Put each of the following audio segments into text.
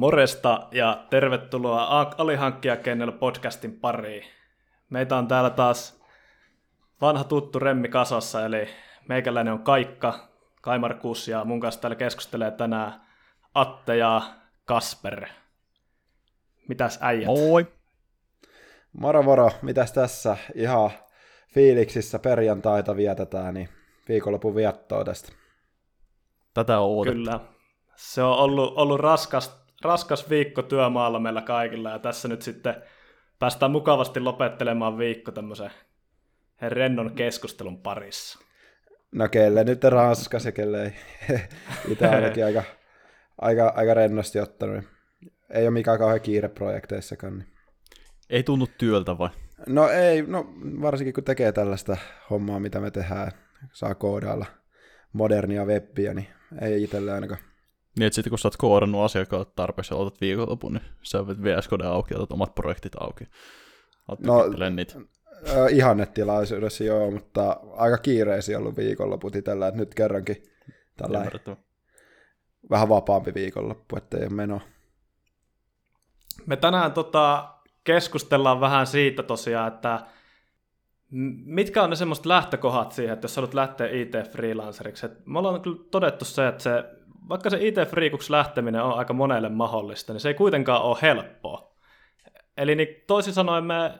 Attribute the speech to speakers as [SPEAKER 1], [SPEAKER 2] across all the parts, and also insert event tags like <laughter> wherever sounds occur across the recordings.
[SPEAKER 1] Moresta ja tervetuloa Alihankkija Kennel podcastin pariin. Meitä on täällä taas vanha tuttu Remmi kasassa, eli meikäläinen on Kaikka, Kaimarkus, ja mun kanssa täällä keskustelee tänään Atte ja Kasper. Mitäs äijät?
[SPEAKER 2] Moi!
[SPEAKER 3] Moro moro, mitäs tässä? Ihan fiiliksissä perjantaita vietetään, niin viikonlopun viettoa tästä.
[SPEAKER 2] Tätä on odotettu.
[SPEAKER 1] Kyllä. Se on ollut, ollut raskas, raskas viikko työmaalla meillä kaikilla, ja tässä nyt sitten päästään mukavasti lopettelemaan viikko tämmöisen rennon keskustelun parissa.
[SPEAKER 3] No kelle nyt raskas ja kelle ei. <laughs> Itse ainakin aika, aika, aika rennosti ottanut. Ei ole mikään kauhean kiire projekteissakaan. Niin.
[SPEAKER 2] Ei tunnu työltä vai?
[SPEAKER 3] No ei, no varsinkin kun tekee tällaista hommaa, mitä me tehdään, saa koodailla modernia webbiä, niin ei itselle ainakaan.
[SPEAKER 2] Niin, että sitten kun sä oot koodannut asiakkaat tarpeeksi ja otat viikonlopun, niin sä voit VS Code auki ja otat omat projektit auki. Oot
[SPEAKER 3] no,
[SPEAKER 2] niitä.
[SPEAKER 3] Äh, ihannetilaisuudessa joo, mutta aika kiireisiä ollut viikonloput itsellä, että nyt kerrankin tällä vähän vapaampi viikonloppu, ettei ole meno.
[SPEAKER 1] Me tänään tota, keskustellaan vähän siitä tosiaan, että mitkä on ne semmoiset lähtökohdat siihen, että jos haluat lähteä IT-freelanceriksi. Et me ollaan kyllä todettu se, että se, vaikka se IT-freekuksi lähteminen on aika monelle mahdollista, niin se ei kuitenkaan ole helppoa. Eli niin toisin sanoen me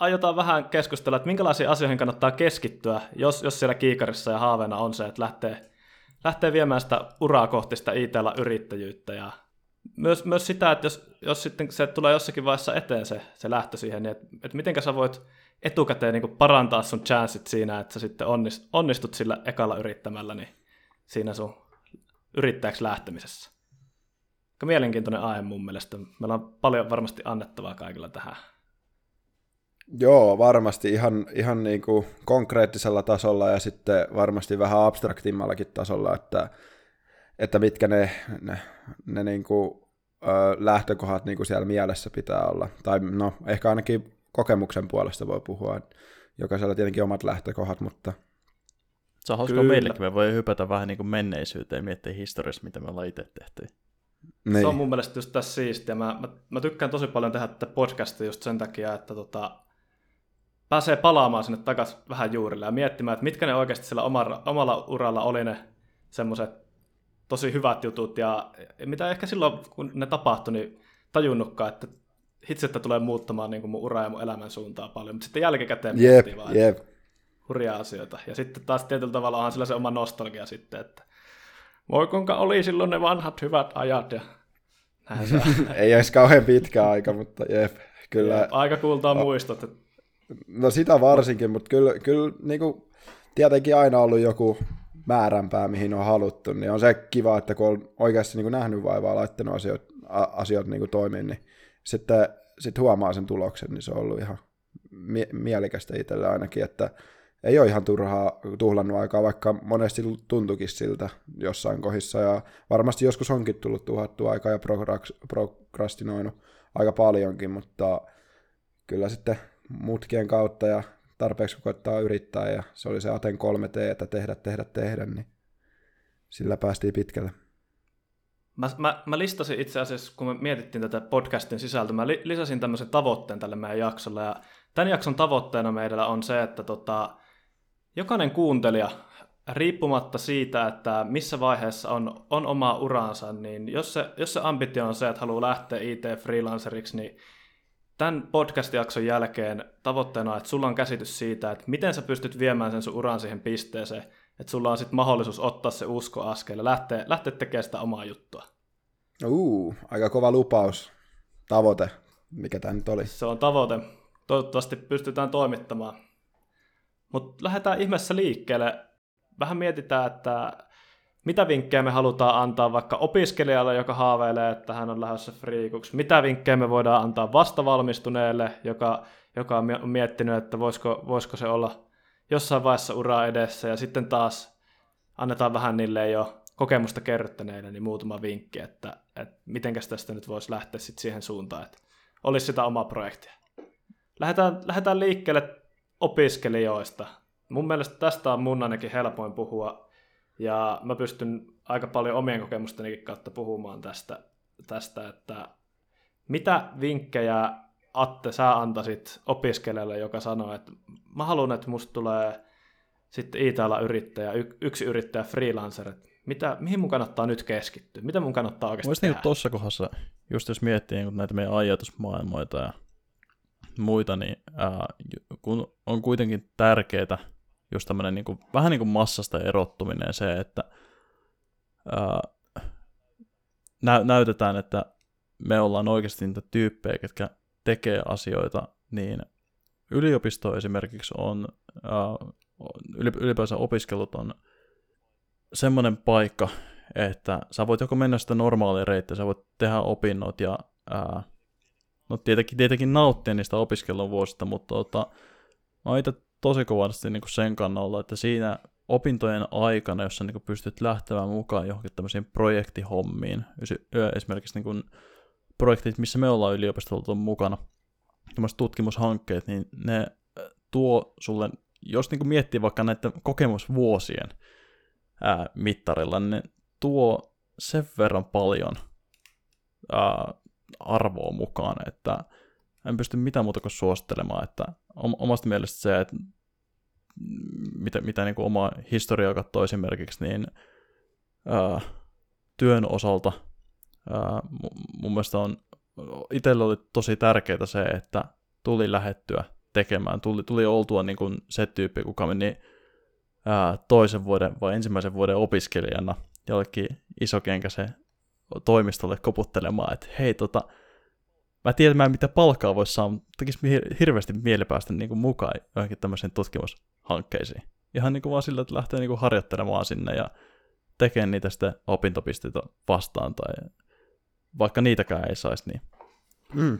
[SPEAKER 1] aiotaan vähän keskustella, että minkälaisiin asioihin kannattaa keskittyä, jos, jos siellä kiikarissa ja haaveena on se, että lähtee, lähtee viemään sitä uraa kohti sitä IT-yrittäjyyttä ja myös, myös sitä, että jos, jos sitten se tulee jossakin vaiheessa eteen se, se lähtö siihen, niin että, että miten sä voit etukäteen niin parantaa sun chanceit siinä, että sä sitten onnist, onnistut sillä ekalla yrittämällä niin siinä sun yrittäjäksi lähtemisessä. Aika mielenkiintoinen aihe mun mielestä. Meillä on paljon varmasti annettavaa kaikilla tähän.
[SPEAKER 3] Joo, varmasti ihan, ihan niin kuin konkreettisella tasolla ja sitten varmasti vähän abstraktimmallakin tasolla, että, että mitkä ne, ne, ne niin kuin, ö, lähtökohdat niin kuin siellä mielessä pitää olla. Tai no, ehkä ainakin kokemuksen puolesta voi puhua. Jokaisella tietenkin omat lähtökohdat, mutta...
[SPEAKER 2] Se on hauskaa meillekin, me voi hypätä vähän niin kuin menneisyyteen ja miettiä historiassa, mitä me ollaan itse tehty.
[SPEAKER 1] Niin. Se on mun mielestä just tässä siistiä. Mä, mä, mä tykkään tosi paljon tehdä tätä podcastia just sen takia, että tota, pääsee palaamaan sinne takaisin vähän juurille ja miettimään, että mitkä ne oikeasti sillä omalla, omalla uralla oli ne semmoiset tosi hyvät jutut ja mitä ehkä silloin, kun ne tapahtui, niin tajunnutkaan, että hitsi, että tulee muuttamaan niin kuin mun ura ja mun elämän suuntaa paljon, mutta sitten jälkikäteen
[SPEAKER 3] yep, miettii vaan yep.
[SPEAKER 1] Hurjaa asioita. Ja sitten taas tietyllä tavalla onhan sillä se oma nostalgia sitten, että voi kuinka oli silloin ne vanhat hyvät ajat ja <laughs>
[SPEAKER 3] Ei olisi kauhean pitkä aika, mutta jep, kyllä. Jep,
[SPEAKER 1] aika kultaa muistot. Että...
[SPEAKER 3] No sitä varsinkin, mutta kyllä, kyllä niin kuin, tietenkin aina ollut joku määränpää, mihin on haluttu, niin on se kiva, että kun on oikeasti niin kuin nähnyt vaivaa laittanut asiat, asiat niin kuin toimiin, niin sitten sit huomaa sen tuloksen, niin se on ollut ihan mie- mielekästä itselle ainakin, että ei ole ihan turhaa tuhlannut aikaa, vaikka monesti tuntukin siltä jossain kohdissa, ja varmasti joskus onkin tullut tuhattu aikaa ja prokrastinoinut aika paljonkin, mutta kyllä sitten mutkien kautta ja tarpeeksi kun koittaa yrittää, ja se oli se Aten 3T, että tehdä, tehdä, tehdä, niin sillä päästiin pitkälle.
[SPEAKER 1] Mä, mä, mä listasin itse asiassa, kun me mietittiin tätä podcastin sisältöä, mä li, lisäsin tämmöisen tavoitteen tälle meidän jaksolle, ja tämän jakson tavoitteena meillä on se, että tota, jokainen kuuntelija, riippumatta siitä, että missä vaiheessa on, on oma uransa, niin jos se, jos se ambitio on se, että haluaa lähteä IT-freelanceriksi, niin tämän podcast-jakson jälkeen tavoitteena on, että sulla on käsitys siitä, että miten sä pystyt viemään sen sun uran siihen pisteeseen, että sulla on sitten mahdollisuus ottaa se usko askel ja lähteä, lähteä tekemään sitä omaa juttua.
[SPEAKER 3] Uu, aika kova lupaus, tavoite, mikä tämä nyt oli.
[SPEAKER 1] Se on tavoite. Toivottavasti pystytään toimittamaan. Mutta lähdetään ihmeessä liikkeelle. Vähän mietitään, että mitä vinkkejä me halutaan antaa vaikka opiskelijalle, joka haaveilee, että hän on lähdössä friikuksi. Mitä vinkkejä me voidaan antaa vastavalmistuneelle, joka, joka on miettinyt, että voisiko, voisiko se olla jossain vaiheessa uraa edessä. Ja sitten taas annetaan vähän niille jo kokemusta kerryttäneille niin muutama vinkki, että, että miten tästä nyt voisi lähteä sit siihen suuntaan, että olisi sitä omaa projektia. Lähdetään, lähdetään liikkeelle opiskelijoista. Mun mielestä tästä on mun ainakin helpoin puhua, ja mä pystyn aika paljon omien kokemusteni kautta puhumaan tästä. tästä, että mitä vinkkejä Atte sä antaisit opiskelijalle, joka sanoo, että mä haluan, että musta tulee sitten IT-yrittäjä, yksi yrittäjä, freelancer, että mitä, mihin mun kannattaa nyt keskittyä? Mitä mun kannattaa oikeasti
[SPEAKER 2] Mielestäni niin tuossa kohdassa, just jos miettii niin näitä meidän ajatusmaailmoita ja muita, niin ää, kun on kuitenkin tärkeää just tämmöinen niin kuin, vähän niin kuin massasta erottuminen se, että ää, nä- näytetään, että me ollaan oikeasti niitä tyyppejä, jotka tekee asioita, niin yliopisto esimerkiksi on, ää, ylipäänsä opiskelut on semmoinen paikka, että sä voit joko mennä sitä normaalia reittiä, sä voit tehdä opinnot ja ää, no tietenkin, tietenkin nauttia niistä opiskelun vuosista, mutta tota, mä itse tosi kovasti niin sen kannalla, että siinä opintojen aikana, jos sä niin pystyt lähtemään mukaan johonkin tämmöisiin projektihommiin, esimerkiksi niin kuin projektit, missä me ollaan yliopistolta mukana, tämmöiset tutkimushankkeet, niin ne tuo sulle, jos niin miettii vaikka näiden kokemusvuosien ää, mittarilla, niin ne tuo sen verran paljon ää, arvoa mukaan, että en pysty mitään muuta kuin suosittelemaan, että omasta mielestä se, että mitä, mitä niin kuin oma historiaa katsoo esimerkiksi, niin ää, työn osalta ää, mun mielestä on itselle oli tosi tärkeää se, että tuli lähettyä tekemään, tuli, tuli oltua niin kuin se tyyppi, kuka meni ää, toisen vuoden vai ensimmäisen vuoden opiskelijana jollekin isokenkäisen toimistolle koputtelemaan, että hei tota, mä tiedän, mä mitä palkkaa voisi saada, mutta tekisi hirveästi mieli päästä niin kuin mukaan johonkin tämmöiseen tutkimushankkeisiin. Ihan niin kuin vaan sillä, että lähtee niin kuin harjoittelemaan sinne ja tekemään niitä sitten opintopisteitä vastaan, tai vaikka niitäkään ei saisi, niin
[SPEAKER 3] mm.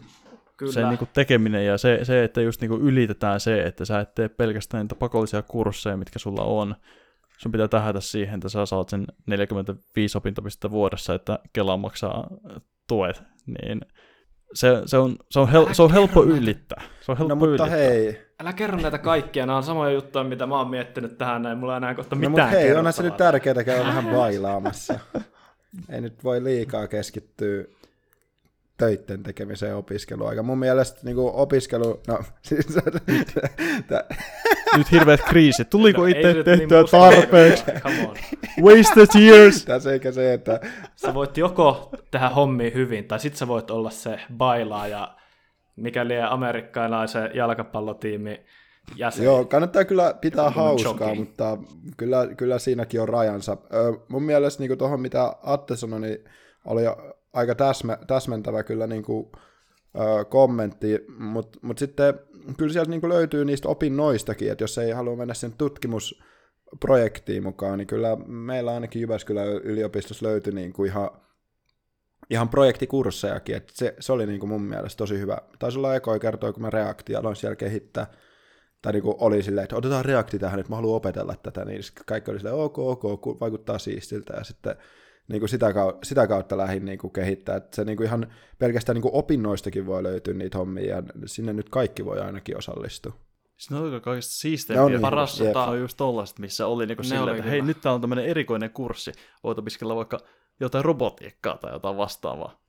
[SPEAKER 2] Kyllä. se niin kuin tekeminen ja se, se, että just niin kuin ylitetään se, että sä et tee pelkästään niitä pakollisia kursseja, mitkä sulla on, sun pitää tähätä siihen, että sä saat sen 45 opintopistettä vuodessa, että Kela maksaa tuet, niin se, se, on, se, on, hel, se on helppo ylittää. Se on helppo
[SPEAKER 3] no, mutta
[SPEAKER 2] ylittää.
[SPEAKER 3] hei.
[SPEAKER 1] Älä kerro näitä kaikkia, nämä on samoja juttuja, mitä mä oon miettinyt tähän näin, mulla ei enää kohta
[SPEAKER 3] no,
[SPEAKER 1] mitään
[SPEAKER 3] mutta hei, onhan se nyt tärkeää käydä vähän bailaamassa. ei nyt voi liikaa keskittyä töitten tekemiseen ja opiskeluaika. Mun mielestä niin kuin opiskelu, no <laughs> siis...
[SPEAKER 2] Nyt hirveät kriisit. Tuliko no, itse tehtyä niin tarpeeksi? Wasted years! <laughs>
[SPEAKER 3] Tässä eikä se, että...
[SPEAKER 1] Sä voit joko tehdä hommi hyvin, tai sit sä voit olla se bailaaja, mikäli amerikkalaisen jalkapallotiimi jäsen.
[SPEAKER 3] Joo, kannattaa kyllä pitää hauskaa, mutta kyllä, kyllä siinäkin on rajansa. Ö, mun mielestä niin tuohon, mitä Atte sanoi, niin oli aika täsmä, täsmentävä kyllä niin kuin, ö, kommentti, mutta mut sitten kyllä sieltä niin kuin löytyy niistä opinnoistakin, että jos ei halua mennä sen tutkimusprojektiin mukaan, niin kyllä meillä ainakin Jyväskylän yliopistossa löytyi niin kuin ihan, ihan projektikurssejakin, että se, se oli niin kuin mun mielestä tosi hyvä. Taisi olla ekoja kertoa, kun mä reakti aloin siellä kehittää, tai niin kuin oli silleen, että otetaan reakti tähän, että mä haluan opetella tätä, niin kaikki oli silleen, ok, ok, vaikuttaa siistiltä, ja sitten niin kuin sitä, kautta, sitä kautta lähdin niin kuin kehittää. Että se niin kuin ihan pelkästään niin kuin opinnoistakin voi löytyä niitä hommia, ja sinne nyt kaikki voi ainakin osallistua.
[SPEAKER 2] Siinä oli kaikista siisteimpiä.
[SPEAKER 3] Niin,
[SPEAKER 2] paras on just tollaset, missä oli niinku silleen, että hei, nyt tää on tämmöinen erikoinen kurssi. Voit opiskella vaikka jotain robotiikkaa tai jotain vastaavaa.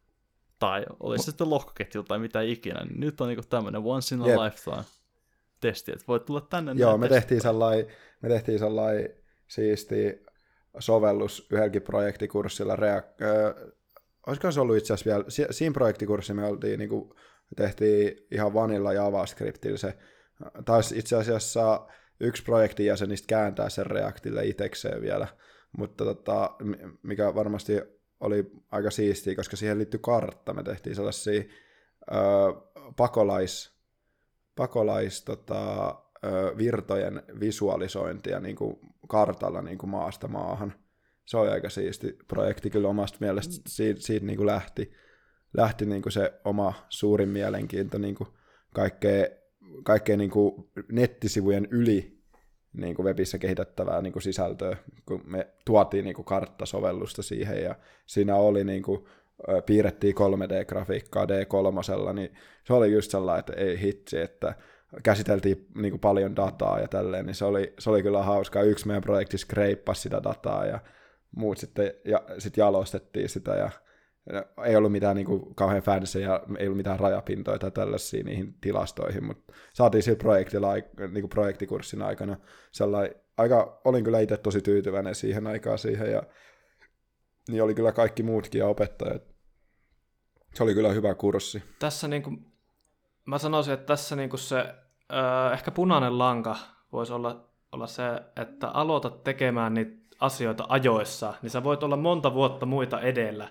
[SPEAKER 2] Tai olisi se sitten lohkoketju tai mitä ikinä. Niin nyt on niinku tämmöinen once in a yep. lifetime testi, että voit tulla tänne.
[SPEAKER 3] Joo, me tehtiin sellainen, me tehtiin sellainen siisti sovellus yhdelläkin projektikurssilla. React, äh, olisiko se ollut itse asiassa vielä, si- siinä projektikurssissa me oltiin, niin kuin, tehtiin ihan vanilla JavaScriptilla se, taisi itse asiassa yksi projektin jäsenistä kääntää sen Reactille itsekseen vielä, mutta tota, mikä varmasti oli aika siistiä, koska siihen liittyy kartta. Me tehtiin sellaisia ö, pakolais, pakolais tota, virtojen visualisointia niin kuin kartalla niin kuin maasta maahan. Se oli aika siisti projekti kyllä omasta mielestä. Siitä, siitä niin kuin lähti, lähti niin kuin se oma suurin mielenkiinto niin kuin kaikkea, kaikkea niin kuin nettisivujen yli niin kuin webissä kehitettävää niin kuin sisältöä, kun me tuotiin niin kuin karttasovellusta siihen ja siinä oli niin kuin, piirrettiin 3D-grafiikkaa D3, niin se oli just sellainen, että ei hitsi, että käsiteltiin niin kuin paljon dataa ja tälleen, niin se oli, se oli kyllä hauskaa. Yksi meidän projekti skreippasi sitä dataa ja muut sitten ja, sit jalostettiin sitä ja ei ollut mitään niin kuin, kauhean fancy ja ei ollut mitään rajapintoja tai tällaisia niihin tilastoihin, mutta saatiin sillä projektilla, niin kuin projektikurssin aikana sellainen, aika, olin kyllä itse tosi tyytyväinen siihen aikaan siihen ja niin oli kyllä kaikki muutkin ja opettajat. Se oli kyllä hyvä kurssi.
[SPEAKER 1] Tässä niin kuin, mä sanoisin, että tässä niin kuin se öö, ehkä punainen lanka voisi olla, olla se, että aloitat tekemään niitä asioita ajoissa, niin sä voit olla monta vuotta muita edellä.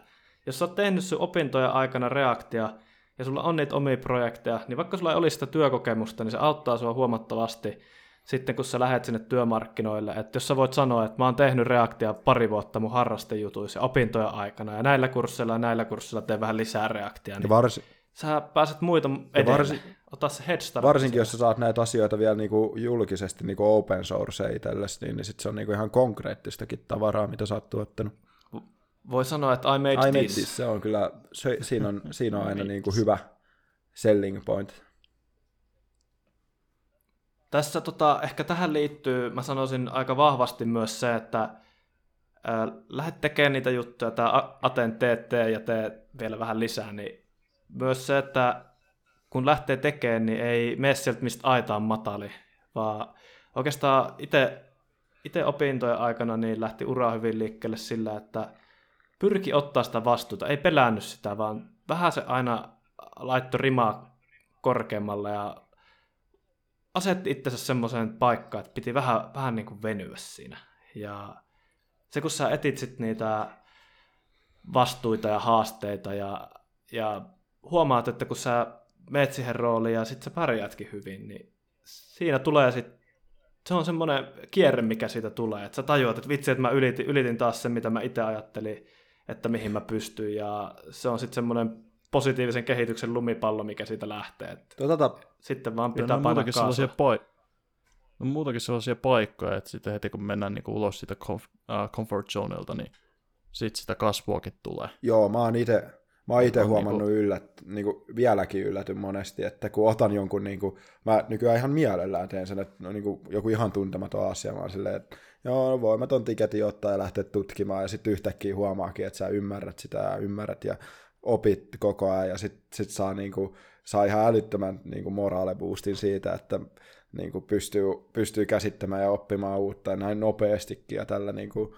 [SPEAKER 1] Jos sä oot tehnyt sun opintojen aikana reaktia, ja sulla on niitä omia projekteja, niin vaikka sulla ei olisi sitä työkokemusta, niin se auttaa sua huomattavasti sitten, kun sä lähet sinne työmarkkinoille. Että jos sä voit sanoa, että mä oon tehnyt reaktia pari vuotta mun harrastejutuissa opintojen aikana, ja näillä kursseilla ja näillä kursseilla teen vähän lisää reaktia, niin
[SPEAKER 3] varsi...
[SPEAKER 1] sä pääset muita edelle. Varsi... Ota se head start.
[SPEAKER 3] Varsinkin, jos sä saat näitä asioita vielä niinku julkisesti niinku open source itsellesi, niin, niin sit se on niinku ihan konkreettistakin tavaraa, mitä sä oot tuottanut
[SPEAKER 1] voi sanoa, että I made, I
[SPEAKER 3] this.
[SPEAKER 1] made
[SPEAKER 3] this. Se on kyllä, se, siinä, on, siinä on aina niin kuin hyvä selling point.
[SPEAKER 1] Tässä tota, ehkä tähän liittyy, mä sanoisin aika vahvasti myös se, että äh, lähdet tekemään niitä juttuja, tämä Aten teet, tee ja tee vielä vähän lisää, niin myös se, että kun lähtee tekemään, niin ei mene sieltä mistä aitaan matali, vaan oikeastaan itse opintojen aikana niin lähti ura hyvin liikkeelle sillä, että pyrki ottaa sitä vastuuta, ei pelännyt sitä, vaan vähän se aina laittoi rimaa korkeammalle ja asetti itsensä semmoiseen paikkaan, että piti vähän, vähän niin kuin venyä siinä. Ja se, kun sä etit sit niitä vastuita ja haasteita ja, ja huomaat, että kun sä meet siihen rooliin ja sit sä pärjäätkin hyvin, niin siinä tulee sitten se on semmoinen kierre, mikä siitä tulee, että sä tajuat, että vitsi, että mä ylitin, ylitin taas sen, mitä mä itse ajattelin, että mihin mä pystyn, ja se on sitten semmoinen positiivisen kehityksen lumipallo, mikä siitä lähtee. Että
[SPEAKER 3] tota,
[SPEAKER 1] sitten vaan pitää painaa
[SPEAKER 2] sellaisia paik- on muutakin sellaisia paikkoja, että sitten heti kun mennään niin kuin ulos siitä uh, comfort zoneilta, niin sitten sitä kasvuakin tulee.
[SPEAKER 3] Joo, mä oon itse Mä oon itse huomannut niin yllät, niin kuin vieläkin yllätyn monesti, että kun otan jonkun, niin kuin, mä nykyään ihan mielellään teen sen, että no, niin kuin, joku ihan tuntematon asia, mä oon silleen, että joo, voin mä ton tiketin ottaa ja lähteä tutkimaan, ja sitten yhtäkkiä huomaakin, että sä ymmärrät sitä ja ymmärrät ja opit koko ajan, ja sitten sit saa, niin kuin, saa ihan älyttömän niin kuin moraaleboostin siitä, että niin kuin pystyy, pystyy käsittämään ja oppimaan uutta ja näin nopeastikin ja tällä niin kuin,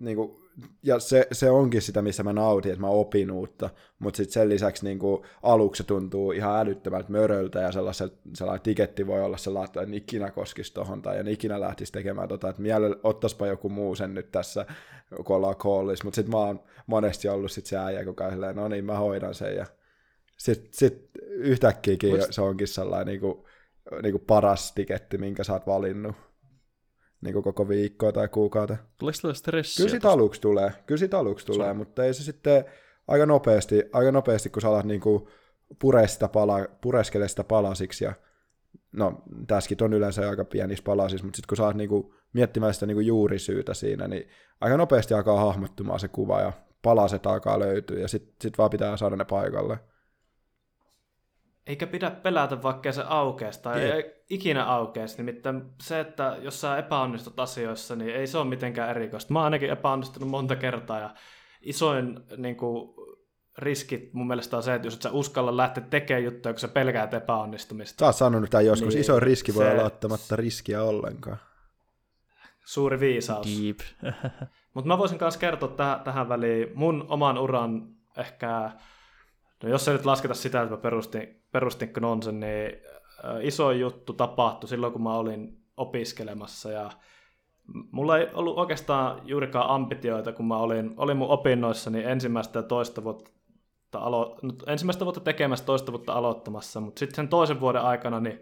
[SPEAKER 3] niin kuin, ja se, se onkin sitä, missä mä nautin, että mä opin uutta, mutta sitten sen lisäksi niin kuin, aluksi se tuntuu ihan älyttömältä möröltä ja sellainen tiketti voi olla sellainen, että en ikinä koskisi tohon tai en ikinä lähtisi tekemään tota, että mielellä ottaspa joku muu sen nyt tässä, kun ollaan callissa, mutta sitten mä oon monesti ollut sit se äijä, kuka silleen, no niin, mä hoidan sen. Ja sitten sit yhtäkkiäkin Muist... se onkin sellainen niin kuin, niin kuin paras tiketti, minkä sä oot valinnut niin kuin koko viikkoa tai kuukautta.
[SPEAKER 2] Tuleeko tällä stressiä?
[SPEAKER 3] Kyllä sitä aluksi tulee, kyllä sitä aluksi tulee, mutta ei se sitten aika nopeasti, aika nopeasti kun sä alat niin kuin sitä pala, pureskele sitä palasiksi ja no tässäkin on yleensä aika pienissä palasissa, mutta sitten kun sä alat niin kuin miettimään sitä niin kuin juurisyytä siinä, niin aika nopeasti alkaa hahmottumaan se kuva ja palaset alkaa löytyä ja sitten sit vaan pitää saada ne paikalle.
[SPEAKER 1] Eikä pidä pelätä, vaikka se aukeaa tai ei, ei ikinä aukeaisi. Nimittäin se, että jos sä epäonnistut asioissa, niin ei se ole mitenkään erikoista. Mä oon ainakin epäonnistunut monta kertaa ja isoin niin kuin, riskit mun mielestä on se, että jos et sä uskalla lähteä tekemään juttuja, kun sä pelkäät epäonnistumista.
[SPEAKER 3] Sä oot sanonut tämän joskus. Niin Iso riski voi se... olla ottamatta riskiä ollenkaan.
[SPEAKER 1] Suuri viisaus.
[SPEAKER 2] Deep.
[SPEAKER 1] Mutta mä voisin myös kertoa täh- tähän väliin mun oman uran ehkä No jos se nyt lasketa sitä, että mä perustin, perustin Knonsen, niin iso juttu tapahtui silloin, kun mä olin opiskelemassa ja mulla ei ollut oikeastaan juurikaan ambitioita, kun mä olin, olin mun opinnoissa, niin ensimmäistä ja toista vuotta alo- no, ensimmäistä vuotta tekemässä, toista vuotta aloittamassa, mutta sitten sen toisen vuoden aikana, niin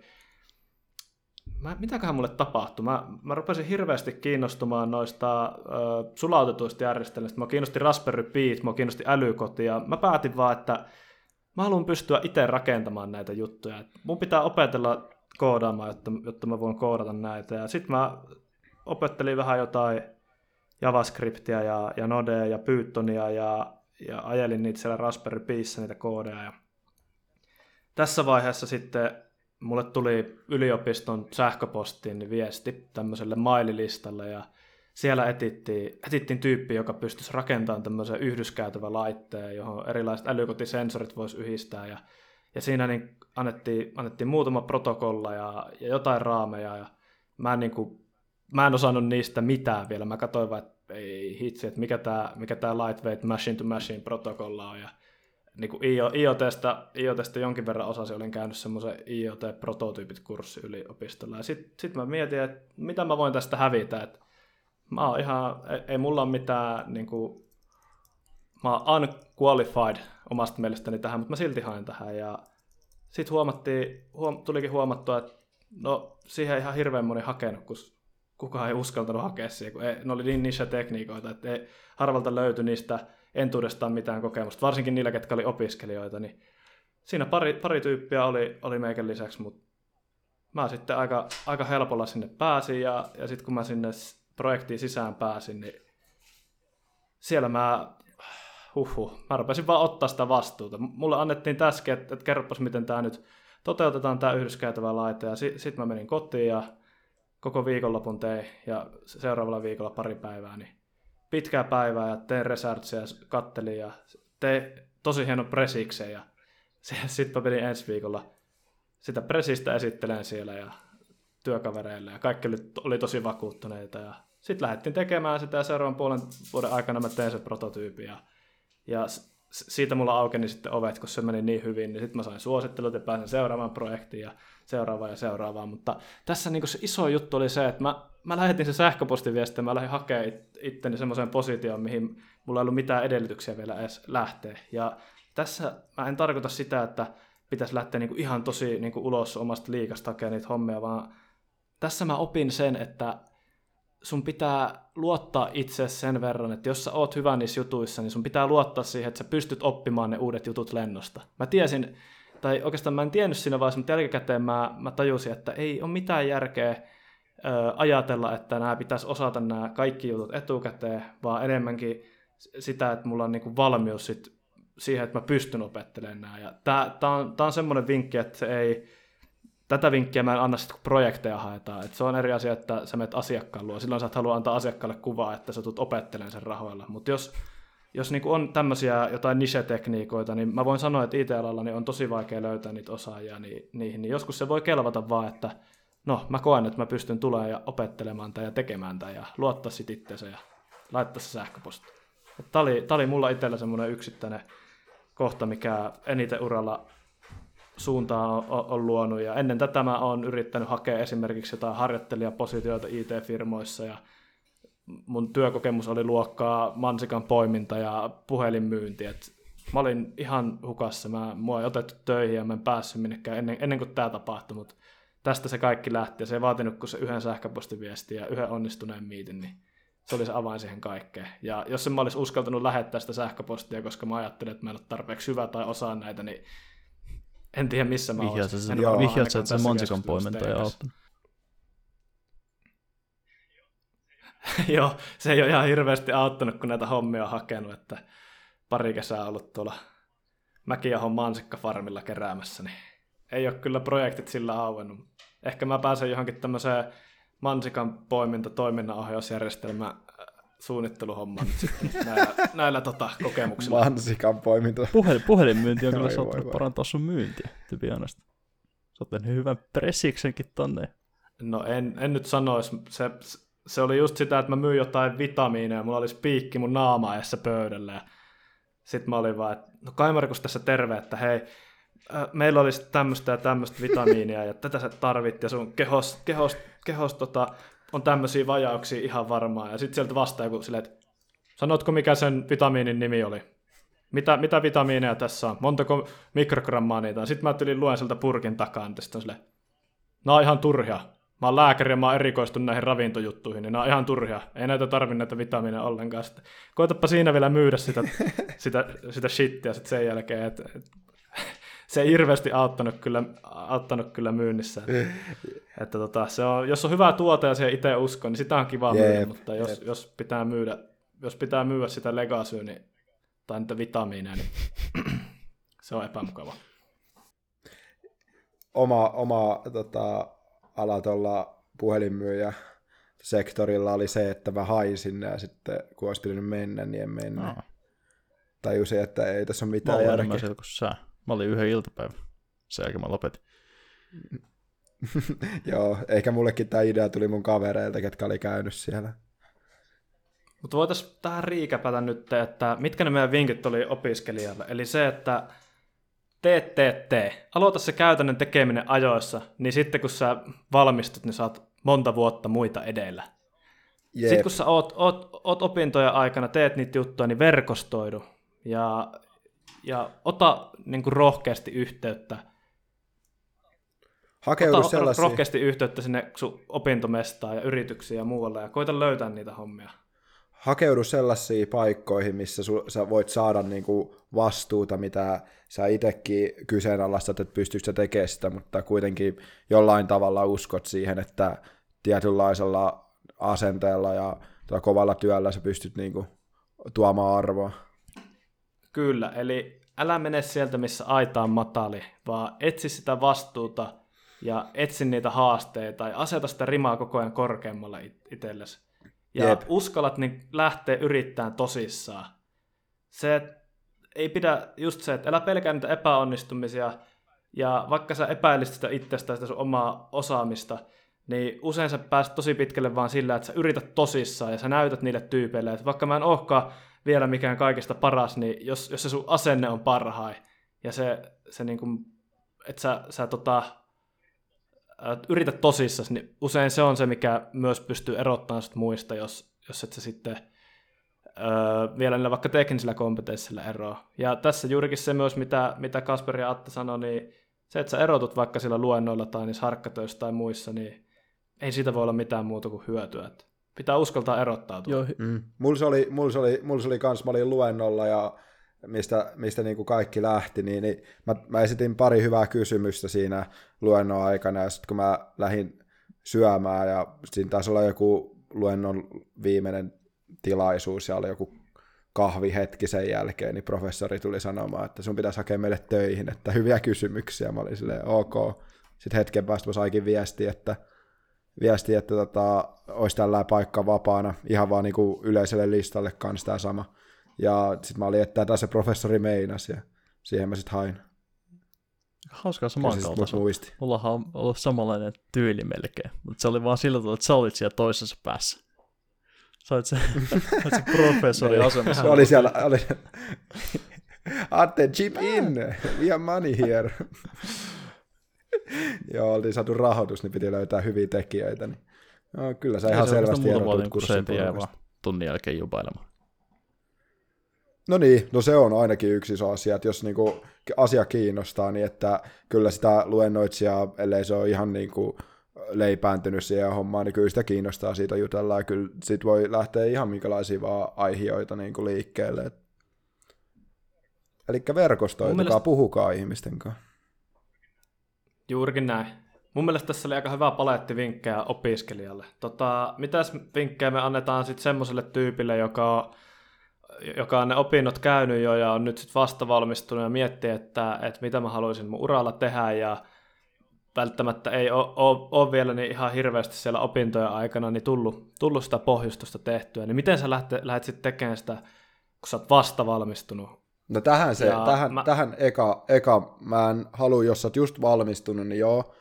[SPEAKER 1] mä, mitäköhän mulle tapahtui? Mä, mä rupesin hirveästi kiinnostumaan noista ö, sulautetuista järjestelmistä. Mä kiinnosti Raspberry Pi, mä kiinnosti älykoti, ja mä päätin vaan, että mä haluan pystyä itse rakentamaan näitä juttuja. Et mun pitää opetella koodaamaan, jotta, jotta mä voin koodata näitä. Ja sitten mä opettelin vähän jotain JavaScriptia ja, ja Nodea ja Pythonia ja, ja ajelin niitä siellä Raspberry Piissä niitä koodeja. Ja tässä vaiheessa sitten mulle tuli yliopiston sähköpostiin viesti tämmöiselle maililistalle ja siellä etittiin, etittiin tyyppi, joka pystyisi rakentamaan tämmöisen yhdyskäytävän laitteen, johon erilaiset älykotisensorit voisi yhdistää. Ja, ja siinä niin annettiin, annettiin muutama protokolla ja, ja jotain raameja. Ja mä, en, niin kuin, mä en osannut niistä mitään vielä. Mä katsoin vaan, että ei hitsi, että mikä tämä mikä tää lightweight machine to machine protokolla on. Ja niin kuin IoTsta, IoTsta jonkin verran osasin, olin käynyt semmoisen IoT-prototyypit-kurssi yliopistolla. Ja sitten sit mä mietin, että mitä mä voin tästä hävitä. Että mä oon ihan, ei, ei mulla ole mitään, niin kuin, mä oon unqualified omasta mielestäni tähän, mutta mä silti hain tähän. Ja sitten huomattiin, huom, tulikin huomattua, että no siihen ei ihan hirveän moni hakenut, kun kukaan ei uskaltanut hakea siihen, kun ei, ne oli niin niissä tekniikoita, että ei, harvalta löytyi niistä entuudestaan mitään kokemusta, varsinkin niillä, ketkä oli opiskelijoita, niin siinä pari, pari tyyppiä oli, oli meikän lisäksi, mutta mä sitten aika, aika helpolla sinne pääsin, ja, ja sitten kun mä sinne projektiin sisään pääsin, niin siellä mä, huhhuh, mä rupesin vaan ottaa sitä vastuuta. Mulle annettiin tässäkin, että, että kerropas miten tämä nyt toteutetaan tämä yhdyskäytävä laite, ja sitten sit mä menin kotiin ja koko viikonlopun tein, ja seuraavalla viikolla pari päivää, niin pitkää päivää ja tein researchia kattelin ja tein tosi hieno presiksen ja <laughs> sitten mä menin ensi viikolla sitä presistä esittelen siellä ja työkavereille ja kaikki oli, oli tosi vakuuttuneita ja sitten lähdettiin tekemään sitä ja seuraavan puolen vuoden aikana mä tein se prototyypin ja, ja siitä mulla aukeni sitten ovet, kun se meni niin hyvin, niin sitten mä sain suosittelut ja pääsin seuraavaan projektiin ja seuraavaan ja seuraavaan, mutta tässä niin se iso juttu oli se, että mä, mä lähetin se sähköpostiviesti ja mä lähdin hakemaan itteni semmoiseen positioon, mihin mulla ei ollut mitään edellytyksiä vielä edes lähteä. Ja tässä mä en tarkoita sitä, että pitäisi lähteä niin ihan tosi niin ulos omasta liikasta hakemaan niitä hommia, vaan tässä mä opin sen, että sun pitää luottaa itse sen verran, että jos sä oot hyvä niissä jutuissa, niin sun pitää luottaa siihen, että sä pystyt oppimaan ne uudet jutut lennosta. Mä tiesin, tai oikeastaan mä en tiennyt siinä vaiheessa, mutta jälkikäteen mä, mä tajusin, että ei ole mitään järkeä ö, ajatella, että nämä pitäisi osata nämä kaikki jutut etukäteen, vaan enemmänkin sitä, että mulla on niinku valmius sit siihen, että mä pystyn opettelemaan nämä. Ja tää, on, on semmoinen vinkki, että se ei, tätä vinkkiä mä en anna sitten, kun projekteja haetaan. Et se on eri asia, että sä menet asiakkaan luo. Silloin sä et halua antaa asiakkaalle kuvaa, että sä tulet opettelemaan sen rahoilla. Mutta jos, jos niinku on tämmöisiä jotain niche-tekniikoita, niin mä voin sanoa, että IT-alalla niin on tosi vaikea löytää niitä osaajia niin, niihin. Niin joskus se voi kelvata vaan, että no mä koen, että mä pystyn tulemaan ja opettelemaan tai ja tekemään tai ja luottaa sit itseensä ja laittaa se sähköposti. Tämä oli, oli mulla itsellä semmoinen yksittäinen kohta, mikä eniten uralla suuntaa on, on, on luonut. Ja ennen tätä mä oon yrittänyt hakea esimerkiksi jotain harjoittelijapositioita IT-firmoissa ja mun työkokemus oli luokkaa mansikan poiminta ja puhelinmyynti. Et mä olin ihan hukassa. Mä, mua ei otettu töihin ja mä en päässyt minnekään ennen, ennen kuin tämä tapahtui, mutta tästä se kaikki lähti ja se ei vaatinut kuin se yhden sähköpostiviesti ja yhden onnistuneen miitin, niin se oli se avain siihen kaikkeen. Ja jos en mä olisi uskaltanut lähettää sitä sähköpostia, koska mä ajattelin, että mä en ole tarpeeksi hyvä tai osaan näitä, niin en tiedä missä mä
[SPEAKER 2] Vihjaat olisin. Sen, vihjaat sä, että se mansikan poimentaja auttanut.
[SPEAKER 1] Joo, se ei ole ihan hirveästi auttanut, kun näitä hommia on hakenut, että pari kesää ollut tuolla Mäkiahon mansikkafarmilla keräämässä, niin ei ole kyllä projektit sillä auennut. Ehkä mä pääsen johonkin tämmöiseen mansikan poiminta toiminnanohjausjärjestelmä suunnitteluhomman sitten näillä, näillä tota, kokemuksilla.
[SPEAKER 3] Mansikan poiminta.
[SPEAKER 2] Puhelin, puhelinmyynti on kyllä saattanut parantaa sun myyntiä, to be honest. Sä oot tehnyt hyvän pressiksenkin tonne.
[SPEAKER 1] No en, en nyt sanoisi. Se, se oli just sitä, että mä myin jotain vitamiineja, mulla oli piikki mun naamaessa pöydällä. Ja sitten mä olin vaan, että no kai Markus tässä terve, että hei, meillä olisi tämmöistä ja tämmöistä vitamiinia ja tätä sä tarvit ja sun kehos, kehos, kehos tota, on tämmöisiä vajauksia ihan varmaan. Ja sitten sieltä vastaa joku silleen, että sanotko mikä sen vitamiinin nimi oli? Mitä, mitä vitamiineja tässä on? Montako mikrogrammaa niitä on? Sitten mä tulin luen sieltä purkin takaa, niin sitten silleen, nämä on ihan turhia. Mä oon lääkäri ja mä oon erikoistunut näihin ravintojuttuihin, niin nämä on ihan turhia. Ei näitä tarvitse näitä vitamiineja ollenkaan. Sitten koetapa siinä vielä myydä sitä, <laughs> sitä, sitä shittiä sitten sen jälkeen, että et, se ei hirveästi auttanut kyllä, auttanut kyllä myynnissä. että tota, se on, jos on hyvä tuote ja se itse usko, niin sitä on kiva yep. myydä, mutta jos, jos, pitää myydä, jos pitää myydä sitä legasyä niin, tai niitä vitamiineja, niin <clears throat> se on epämukava.
[SPEAKER 3] Oma, oma tota, ala tuolla puhelinmyyjä sektorilla oli se, että mä hain sinne ja sitten kun olisi pitänyt mennä, niin en mennyt.
[SPEAKER 2] Aa.
[SPEAKER 3] Tajusin, että ei tässä ole
[SPEAKER 2] Mä
[SPEAKER 3] mitään järkeä.
[SPEAKER 2] enemmän siellä kuin sä. Mä olin yhden iltapäivän. Sen jälkeen mä lopetin. <laughs>
[SPEAKER 3] Joo, ehkä mullekin tämä idea tuli mun kavereilta, ketkä oli käynyt siellä.
[SPEAKER 1] Mutta voitaisiin tähän riikäpätä nyt, että mitkä ne meidän vinkit oli opiskelijalle. Eli se, että tee, tee, tee. Aloita se käytännön tekeminen ajoissa, niin sitten kun sä valmistut, niin saat monta vuotta muita edellä.
[SPEAKER 3] Jep.
[SPEAKER 1] Sitten kun sä oot, oot, oot opintojen aikana, teet niitä juttuja, niin verkostoidu ja, ja ota niin kuin rohkeasti yhteyttä.
[SPEAKER 3] Hakeudu
[SPEAKER 1] Ota
[SPEAKER 3] sellaisiin.
[SPEAKER 1] rohkeasti yhteyttä sinne sun opintomestaan ja yrityksiin ja muualle ja koita löytää niitä hommia.
[SPEAKER 3] hakeudu sellaisiin paikkoihin, missä su, sä voit saada niinku vastuuta, mitä sä itsekin kyseenalaistat, että pystyykö sä tekemään sitä, mutta kuitenkin jollain tavalla uskot siihen, että tietynlaisella asenteella ja kovalla työllä sä pystyt niinku tuomaan arvoa.
[SPEAKER 1] Kyllä, eli älä mene sieltä, missä aita on matali, vaan etsi sitä vastuuta ja etsi niitä haasteita ja aseta sitä rimaa koko ajan korkeammalle it- itsellesi. Ja
[SPEAKER 3] Jep.
[SPEAKER 1] uskallat niin lähteä yrittämään tosissaan. Se ei pidä just se, että älä pelkää niitä epäonnistumisia ja vaikka sä epäilisit sitä itsestä, sitä sun omaa osaamista, niin usein sä pääset tosi pitkälle vaan sillä, että sä yrität tosissaan ja sä näytät niille tyypeille, että vaikka mä en olekaan vielä mikään kaikista paras, niin jos, jos se sun asenne on parhain ja se, se niin kuin, että sä, sä tota, yrität tosissas, niin usein se on se, mikä myös pystyy erottamaan sut muista, jos, jos et sä sitten öö, vielä niillä vaikka teknisillä kompetensseilla eroa. Ja tässä juurikin se myös, mitä, mitä Kasper ja Atta sanoi, niin se, että sä erotut vaikka sillä luennoilla tai niissä harkkatöissä tai muissa, niin ei siitä voi olla mitään muuta kuin hyötyä. Että pitää uskaltaa erottautua.
[SPEAKER 2] Joo,
[SPEAKER 3] Mm. Mulla se oli, mulla se oli, mulla se oli kans, mä olin luennolla ja mistä, mistä niin kuin kaikki lähti, niin, niin mä, mä, esitin pari hyvää kysymystä siinä luennon aikana, ja sitten kun mä lähdin syömään, ja siinä taisi olla joku luennon viimeinen tilaisuus, ja oli joku kahvihetki sen jälkeen, niin professori tuli sanomaan, että sun pitäisi hakea meille töihin, että hyviä kysymyksiä. Mä olin silleen, ok. Sitten hetken päästä mä saikin viesti, että viesti, että tota, olisi tällä paikka vapaana, ihan vaan niinku yleiselle listalle kanssa tämä sama. Ja sitten mä olin, että tätä se professori meinasi, ja siihen mä sitten hain.
[SPEAKER 2] hauskaa samankaltaista.
[SPEAKER 3] muisti.
[SPEAKER 2] Mullahan on ollut samanlainen tyyli melkein, mutta se oli vaan sillä tavalla, että sä olit siellä toisessa päässä. Sä olit se, <laughs> se <laughs> professori asemassa.
[SPEAKER 3] Se oli siellä, oli, Atte, chip in, we have money here. Joo, oltiin saatu rahoitus, niin piti löytää hyviä tekijöitä. Niin. No, kyllä sä
[SPEAKER 2] Ei
[SPEAKER 3] ihan
[SPEAKER 2] se
[SPEAKER 3] selvästi erotut kurssiporukasta.
[SPEAKER 2] vaan tunnin jälkeen jubailemaan.
[SPEAKER 3] No niin, no se on ainakin yksi iso asia, että jos niinku asia kiinnostaa, niin että kyllä sitä luennoitsijaa, ellei se ole ihan niinku leipääntynyt siihen hommaan, niin kyllä sitä kiinnostaa siitä jutella, ja kyllä sit voi lähteä ihan minkälaisia vaan aiheita niinku liikkeelle. Eli verkostoitukaa,
[SPEAKER 1] mielestä-
[SPEAKER 3] puhukaa ihmisten kanssa.
[SPEAKER 1] Juurikin näin. Mun mielestä tässä oli aika hyvä paletti vinkkejä opiskelijalle. Tota, mitäs vinkkejä me annetaan sitten semmoiselle tyypille, joka on, joka on ne opinnot käynyt jo ja on nyt sitten vasta valmistunut ja miettii, että, että mitä mä haluaisin mun uralla tehdä ja välttämättä ei ole, vielä niin ihan hirveästi siellä opintojen aikana niin tullut, tullut sitä pohjustusta tehtyä. Niin miten sä lähdet, lähdet sitten tekemään sitä, kun sä oot vasta valmistunut?
[SPEAKER 3] No tähän, se,
[SPEAKER 1] Ja
[SPEAKER 3] tähän,
[SPEAKER 1] mä-
[SPEAKER 3] tähän eka, eka, mä en halua, jos sä oot just valmistunut, niin joo,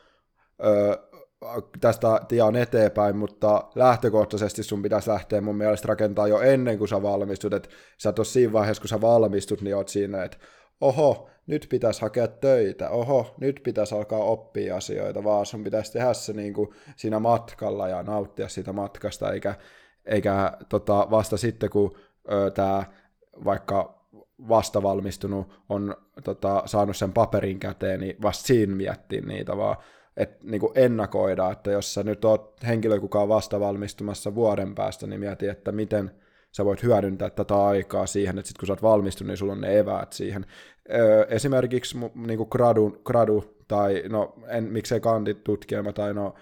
[SPEAKER 3] öö, tästä tie on eteenpäin, mutta lähtökohtaisesti sun pitäisi lähteä mun mielestä rakentaa jo ennen kuin sä valmistut, että sä et ole siinä vaiheessa, kun sä valmistut, niin oot siinä, että oho, nyt pitäisi hakea töitä, oho, nyt pitäisi alkaa oppia asioita, vaan sun pitäisi tehdä se niin kuin siinä matkalla ja nauttia siitä matkasta, eikä, eikä tota, vasta sitten, kun tämä vaikka vastavalmistunut on tota, saanut sen paperin käteen, niin vasta siinä miettii niitä, vaan että niin ennakoida, että jos sä nyt oot henkilö, kuka on vastavalmistumassa vuoden päästä, niin mieti, että miten sä voit hyödyntää tätä aikaa siihen, että sit kun sä oot valmistunut, niin sulla on ne eväät siihen. Öö, esimerkiksi niin kuin gradu, gradu, tai no en, miksei kanditutkielma tai no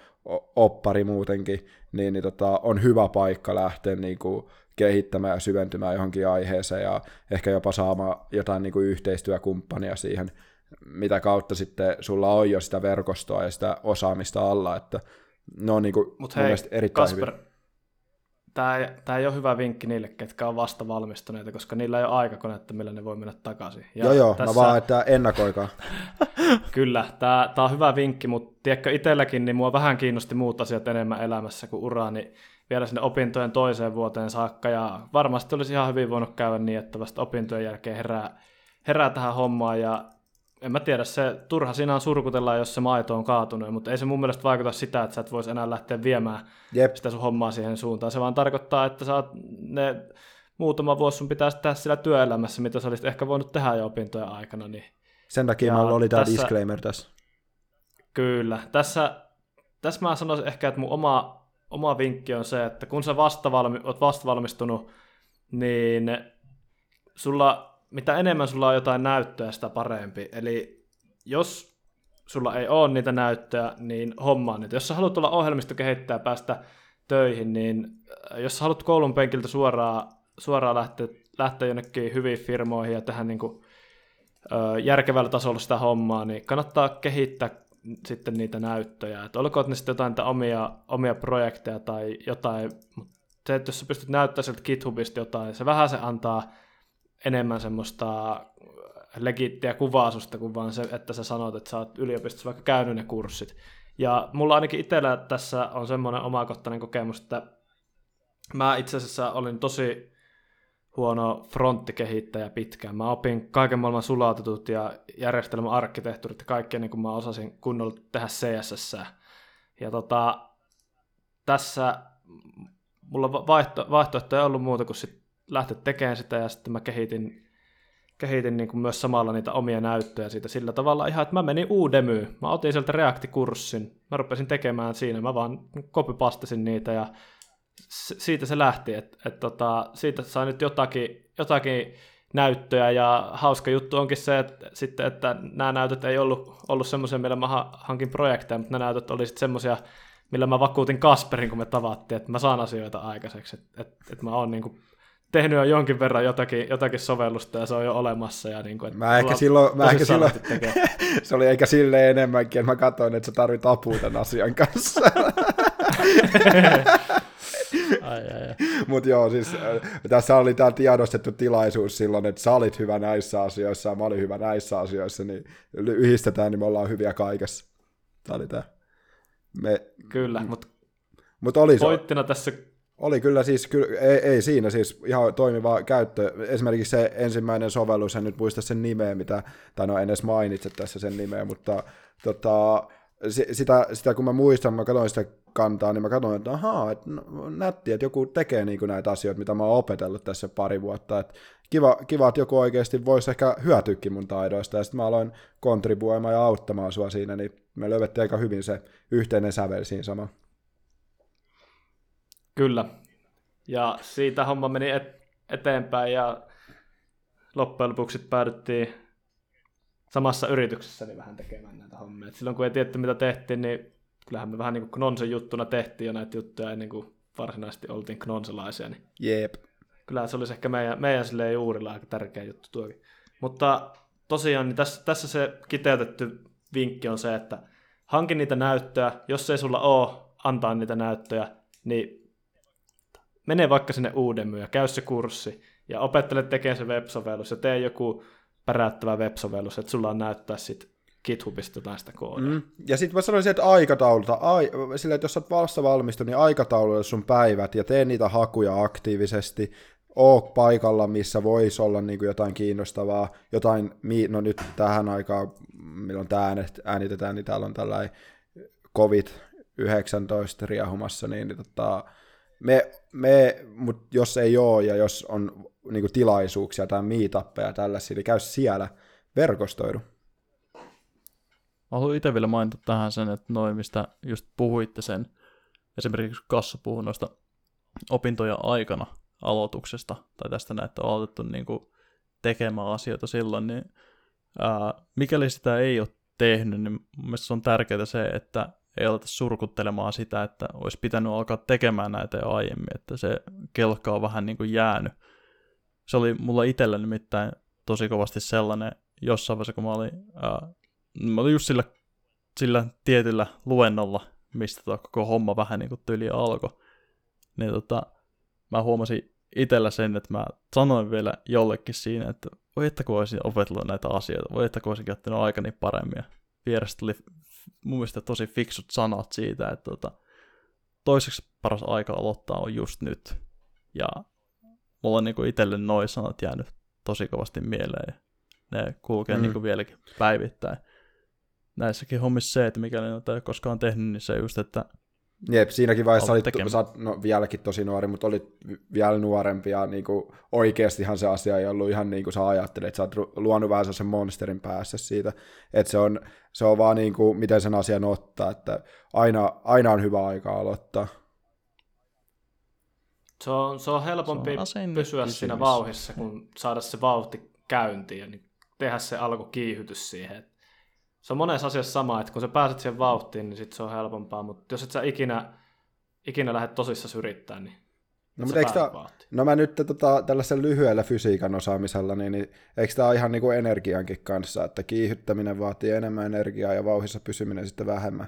[SPEAKER 3] oppari muutenkin, niin, niin tota, on hyvä paikka lähteä niin kuin kehittämään ja syventymään johonkin aiheeseen ja ehkä jopa saamaan jotain niin kuin yhteistyökumppania siihen, mitä kautta sitten sulla on jo sitä verkostoa ja sitä osaamista alla, että ne on niin kuin mun
[SPEAKER 1] hei,
[SPEAKER 3] erittäin
[SPEAKER 1] Kasper,
[SPEAKER 3] hyvin.
[SPEAKER 1] tämä, ei, tämä ei ole hyvä vinkki niille, ketkä on vasta valmistuneita, koska niillä ei ole aikakonetta, millä ne voi mennä takaisin.
[SPEAKER 3] Ja joo, joo, tässä... mä vaan, että ennakoikaa. <laughs>
[SPEAKER 1] Kyllä, tämä, tämä on hyvä vinkki, mutta tiedätkö itselläkin, niin mua vähän kiinnosti muut asiat enemmän elämässä kuin uraani niin vielä sinne opintojen toiseen vuoteen saakka, ja varmasti olisi ihan hyvin voinut käydä niin, että vasta opintojen jälkeen herää, herää tähän hommaan, ja en mä tiedä, se turha siinä on surkutella, jos se maito on kaatunut, mutta ei se mun mielestä vaikuta sitä, että sä et voisi enää lähteä viemään Jep. sitä sun hommaa siihen suuntaan. Se vaan tarkoittaa, että sä oot ne muutama vuosi sun pitäisi tehdä sillä työelämässä, mitä sä olisit ehkä voinut tehdä jo opintojen aikana. Niin...
[SPEAKER 3] Sen takia mulla oli tämä disclaimer tässä.
[SPEAKER 1] Kyllä. Tässä, tässä mä sanoisin ehkä, että mun oma, oma vinkki on se, että kun sä vastavalmi, oot vastavalmistunut, niin sulla mitä enemmän sulla on jotain näyttöä, sitä parempi. Eli jos sulla ei ole niitä näyttöjä, niin hommaa niitä. Jos sä haluat olla ohjelmistokehittäjä ja päästä töihin, niin äh, jos sä haluat koulun penkiltä suoraan, suoraan lähteä, lähteä jonnekin hyviin firmoihin ja tehdä niin kuin, ö, järkevällä tasolla sitä hommaa, niin kannattaa kehittää sitten niitä näyttöjä. Että olkoon ne sitten jotain omia, omia projekteja tai jotain, mutta se, että jos sä pystyt näyttämään sieltä GitHubista jotain, se vähän se antaa enemmän semmoista legittiä kuvaa susta kuin vaan se, että sä sanot, että sä oot yliopistossa vaikka käynyt ne kurssit. Ja mulla ainakin itsellä tässä on semmoinen omakohtainen kokemus, että mä itse asiassa olin tosi huono fronttikehittäjä pitkään. Mä opin kaiken maailman sulautetut ja järjestelmäarkkitehtuurit ja kaikkea niin kuin mä osasin kunnolla tehdä CSS. Ja tota, tässä mulla vaihto, vaihtoehto ei ollut muuta kuin sit lähteä tekemään sitä ja sitten mä kehitin, kehitin niin kuin myös samalla niitä omia näyttöjä siitä sillä tavalla ihan, että mä menin Udemyyn. Mä otin sieltä React-kurssin. Mä rupesin tekemään siinä. Mä vaan copypastasin niitä ja siitä se lähti. että et tota, siitä sai nyt jotakin, jotakin näyttöjä ja hauska juttu onkin se, että, sitten, että nämä näytöt ei ollut, ollut semmoisia, millä mä hankin projekteja, mutta nämä näytöt oli sitten semmoisia, millä mä vakuutin Kasperin, kun me tavattiin, että mä saan asioita aikaiseksi, että, että, että mä oon niin kuin tehnyt jo jonkin verran jotakin, jotakin sovellusta ja se on jo olemassa. Ja niin kuin, että
[SPEAKER 3] mä ehkä silloin, mä ehkä silloin <laughs> se oli eikä sille enemmänkin, että mä katsoin, että sä tarvit apua tämän asian kanssa. <laughs> Mutta joo, siis äh, tässä oli tämä tiedostettu tilaisuus silloin, että sä olit hyvä näissä asioissa ja mä olin hyvä näissä asioissa, niin yhdistetään, niin me ollaan hyviä kaikessa. Tämä oli tämä.
[SPEAKER 1] Me, Kyllä, mutta
[SPEAKER 3] mut oli
[SPEAKER 1] pointtina se... tässä
[SPEAKER 3] oli kyllä siis, kyllä, ei, ei siinä siis ihan toimiva käyttö. Esimerkiksi se ensimmäinen sovellus, en nyt muista sen nimeä, mitä, tai no en edes mainitse tässä sen nimeä, mutta tota, sitä, sitä kun mä muistan, mä katsoin sitä kantaa, niin mä katsoin, että ahaa, että nätti, että joku tekee niin näitä asioita, mitä mä oon opetellut tässä pari vuotta, että kiva, kiva, että joku oikeasti voisi ehkä hyötyäkin mun taidoista, ja sitten mä aloin kontribuoimaan ja auttamaan sua siinä, niin me löydettiin aika hyvin se yhteinen sävel siinä sama.
[SPEAKER 1] Kyllä. Ja siitä homma meni et- eteenpäin ja loppujen lopuksi päädyttiin samassa yrityksessä niin vähän tekemään näitä hommia. Et silloin kun ei tiedetty mitä tehtiin, niin kyllähän me vähän niin kuin Knonsen juttuna tehtiin jo näitä juttuja ennen kuin varsinaisesti oltiin knonselaisia. Niin
[SPEAKER 3] Jep.
[SPEAKER 1] Kyllä se olisi ehkä meidän, meidän silleen juurilla aika tärkeä juttu tuokin. Mutta tosiaan niin tässä, tässä se kiteytetty vinkki on se, että hankin niitä näyttöjä, jos ei sulla ole antaa niitä näyttöjä, niin mene vaikka sinne uudemmin ja käy se kurssi ja opettele tekemään se web-sovellus ja tee joku päräyttävä web-sovellus, että sulla on näyttää sitten GitHubista sitä koodia. Mm.
[SPEAKER 3] Ja sitten mä sanoisin, että aikatauluta, ai, sillä, että jos sä oot vasta valmistunut, niin aikataululla sun päivät ja tee niitä hakuja aktiivisesti, oo paikalla, missä voisi olla niin kuin jotain kiinnostavaa, jotain, no nyt tähän aikaan, milloin tämä äänitetään, niin täällä on tällainen COVID-19 riahumassa, niin, tota, me, me mutta jos ei ole ja jos on niin tilaisuuksia tai meetappeja tällaisia, niin käy siellä verkostoidu.
[SPEAKER 2] Mä haluan itse vielä mainita tähän sen, että noin, mistä just puhuitte sen, esimerkiksi Kassa puhui noista opintoja aikana aloituksesta, tai tästä näette on aloitettu niin kuin tekemään asioita silloin, niin ää, mikäli sitä ei ole tehnyt, niin mielestäni on tärkeää se, että ei aleta surkuttelemaan sitä, että olisi pitänyt alkaa tekemään näitä jo aiemmin, että se kelkka on vähän niin kuin jäänyt. Se oli mulla itsellä nimittäin tosi kovasti sellainen jossain vaiheessa, kun mä olin, ää, mä olin just sillä, sillä tietyllä luennolla, mistä tuo koko homma vähän niin kuin tyli alkoi. Niin tota, mä huomasin itsellä sen, että mä sanoin vielä jollekin siinä, että voi että kun olisin opetellut näitä asioita, voi että kun olisin käyttänyt aikani paremmin. Ja vierestä tuli mun mielestä tosi fiksut sanat siitä, että tota, toiseksi paras aika aloittaa on just nyt. Ja mulla on niinku itselle noin sanat jäänyt tosi kovasti mieleen. Ne kulkee mm. niinku vieläkin päivittäin. Näissäkin hommissa se, että mikäli noita ei koskaan tehnyt, niin se just, että
[SPEAKER 3] Jep, siinäkin vaiheessa olit, sä olit no, vieläkin tosi nuori, mutta olit vielä nuorempi ja niin kuin, oikeastihan se asia ei ollut ihan niin kuin sä ajattelet, että sä oot luonut vähän sen monsterin päässä siitä, että se on, se on vaan niin kuin, miten sen asian ottaa, että aina, aina on hyvä aika aloittaa.
[SPEAKER 1] Se on, se on helpompi se on pysyä kysymys. siinä vauhissa, kun saada se vauhti käyntiin ja niin tehdä se alkukiihytys siihen, se on monessa asiassa sama, että kun sä pääset siihen vauhtiin, niin sit se on helpompaa, mutta jos et sä ikinä, ikinä lähde tosissaan yrittää, niin
[SPEAKER 3] No, mutta eikö tämä, no mä nyt tota, tällaisella lyhyellä fysiikan osaamisella, niin, niin eikö tämä ole ihan niin kuin energiankin kanssa, että kiihyttäminen vaatii enemmän energiaa ja vauhissa pysyminen sitten vähemmän.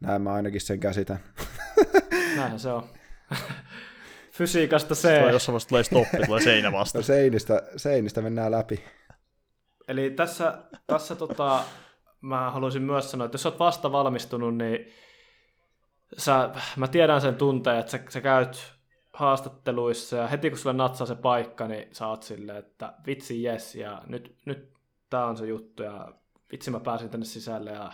[SPEAKER 3] Näin mä ainakin sen käsitän.
[SPEAKER 1] Näinhän se on. <laughs> Fysiikasta se.
[SPEAKER 2] Tulee jossain vaiheessa tulee stoppi, tulee seinä vasta.
[SPEAKER 3] No seinistä, seinistä mennään läpi.
[SPEAKER 1] Eli tässä, tässä tota, mä haluaisin myös sanoa, että jos olet vasta valmistunut, niin sä, mä tiedän sen tunteen, että sä, sä käyt haastatteluissa ja heti kun sulle natsaa se paikka, niin sä oot silleen, että vitsi jes ja nyt, nyt tää on se juttu ja vitsi mä pääsin tänne sisälle ja,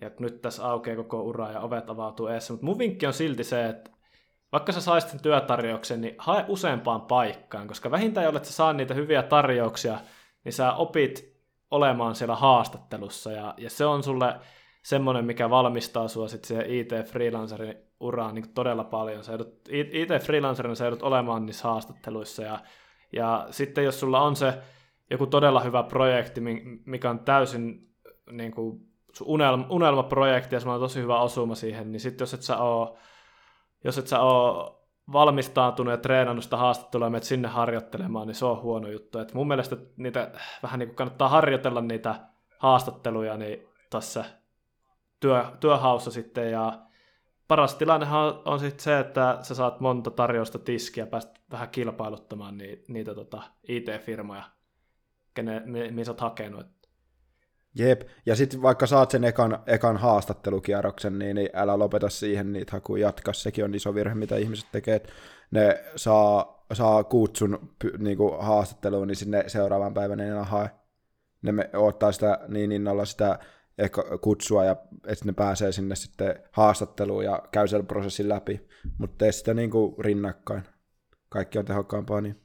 [SPEAKER 1] ja nyt tässä aukeaa koko ura ja ovet avautuu eessä. Mutta mun vinkki on silti se, että vaikka sä saisit työtarjouksen, niin hae useampaan paikkaan, koska vähintään jollet sä saa niitä hyviä tarjouksia, niin sä opit olemaan siellä haastattelussa, ja, ja se on sulle semmoinen, mikä valmistaa sua sitten siihen IT-freelancerin uraan niin todella paljon. IT-freelancerina sä joudut olemaan niissä haastatteluissa, ja, ja sitten jos sulla on se joku todella hyvä projekti, mikä on täysin niin kuin, unelma, unelmaprojekti, ja sulla on tosi hyvä osuma siihen, niin sitten jos et sä oo, jos et sä oo valmistautunut ja treenannut sitä haastattelua ja sinne harjoittelemaan, niin se on huono juttu. Et mun mielestä niitä vähän niin kuin kannattaa harjoitella niitä haastatteluja niin tässä työ, työhaussa sitten ja paras tilannehan on sitten se, että sä saat monta tarjousta tiskiä ja pääst vähän kilpailuttamaan niitä, niitä tota IT-firmoja, kene, mihin sä oot hakenut.
[SPEAKER 3] Jep, ja sitten vaikka saat sen ekan, ekan haastattelukierroksen, niin, niin älä lopeta siihen niitä hakuja jatkaa. Sekin on iso virhe, mitä ihmiset tekee, ne saa, saa kutsun niin kuin haastatteluun, niin sinne seuraavan päivän ei enää hae. Ne me, ottaa sitä niin innolla sitä eka, kutsua, ja että ne pääsee sinne sitten haastatteluun ja käy sen prosessin läpi, mutta tee sitä niin kuin rinnakkain. Kaikki on tehokkaampaa niin.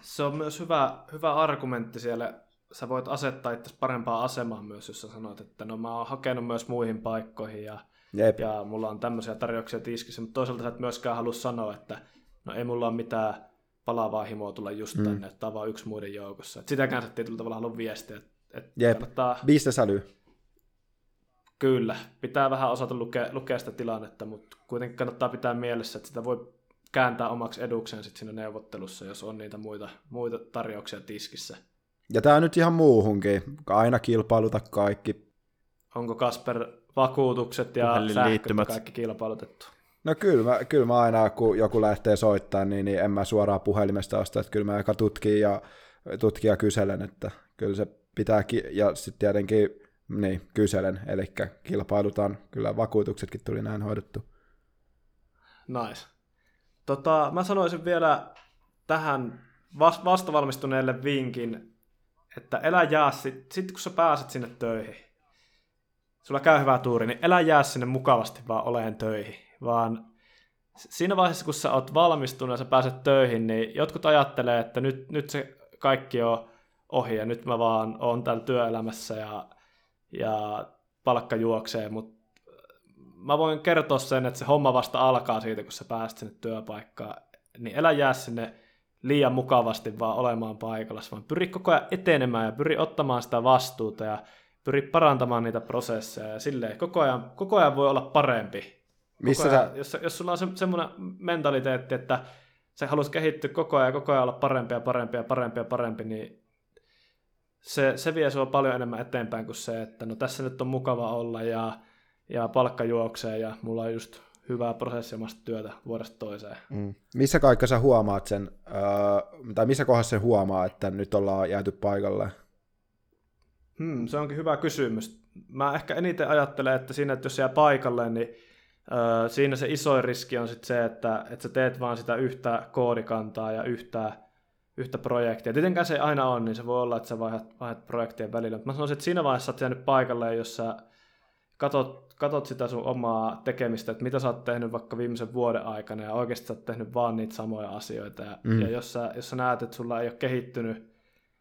[SPEAKER 1] Se on myös hyvä, hyvä argumentti siellä sä voit asettaa itse parempaa asemaan myös, jos sä sanot, että no mä oon hakenut myös muihin paikkoihin ja, Jep. ja mulla on tämmöisiä tarjouksia tiskissä, mutta toisaalta sä et myöskään halua sanoa, että no ei mulla ole mitään palavaa himoa tulla just mm. tänne, että tämä on vaan yksi muiden joukossa. Et sitäkään sä tietyllä tavalla halua viestiä. Että, että
[SPEAKER 3] Jep, kannattaa... bisnesäly.
[SPEAKER 1] Kyllä, pitää vähän osata lukea, lukea sitä tilannetta, mutta kuitenkin kannattaa pitää mielessä, että sitä voi kääntää omaksi edukseen sit siinä neuvottelussa, jos on niitä muita, muita tarjouksia tiskissä.
[SPEAKER 3] Ja tämä nyt ihan muuhunkin. Aina kilpailuta kaikki.
[SPEAKER 1] Onko Kasper vakuutukset ja sähköt kaikki kilpailutettu?
[SPEAKER 3] No kyllä mä, kyllä mä aina, kun joku lähtee soittamaan, niin, niin en mä suoraan puhelimesta osta, että kyllä mä aika tutkin ja, tutkin ja kyselen, että kyllä se pitää, ki- ja sitten tietenkin niin, kyselen, eli kilpailutaan, kyllä vakuutuksetkin tuli näin hoidettu.
[SPEAKER 1] Nice. Tota, mä sanoisin vielä tähän vastavalmistuneelle vinkin, että elä jää sitten sit kun sä pääset sinne töihin, sulla käy hyvä tuuri, niin elä jää sinne mukavasti vaan oleen töihin, vaan siinä vaiheessa, kun sä oot valmistunut ja sä pääset töihin, niin jotkut ajattelee, että nyt, nyt se kaikki on ohi ja nyt mä vaan oon täällä työelämässä ja, ja palkka juoksee, mutta mä voin kertoa sen, että se homma vasta alkaa siitä, kun sä pääset sinne työpaikkaan, niin elä jää sinne liian mukavasti vaan olemaan paikalla, vaan pyri koko ajan etenemään ja pyri ottamaan sitä vastuuta ja pyri parantamaan niitä prosesseja ja silleen koko ajan, koko ajan voi olla parempi. Missä ajan, sä... jos, jos sulla on se, semmoinen mentaliteetti, että sä haluat kehittyä koko ajan koko ajan olla parempi ja parempi ja parempi ja parempi, niin se, se vie sua paljon enemmän eteenpäin kuin se, että no tässä nyt on mukava olla ja, ja palkka juoksee ja mulla on just hyvää prosessiomasta työtä vuodesta toiseen.
[SPEAKER 3] Mm. Missä kaikessa sä huomaat sen, öö, tai missä kohdassa sen huomaa, että nyt ollaan jääty paikalle?
[SPEAKER 1] Hmm, se onkin hyvä kysymys. Mä ehkä eniten ajattelen, että siinä, että jos jää paikalle, niin öö, siinä se isoin riski on sit se, että, että sä teet vaan sitä yhtä koodikantaa ja yhtä, yhtä projektia. Tietenkään se ei aina on, niin se voi olla, että sä vaihdat, vaihdat projektien välillä. Mutta mä sanoisin, että siinä vaiheessa sä oot jäänyt paikalle, jos sä katot, katot sitä sun omaa tekemistä, että mitä sä oot tehnyt vaikka viimeisen vuoden aikana, ja oikeasti sä oot tehnyt vaan niitä samoja asioita. Ja, mm. ja jos, sä, jos sä näet, että sulla ei ole kehittynyt,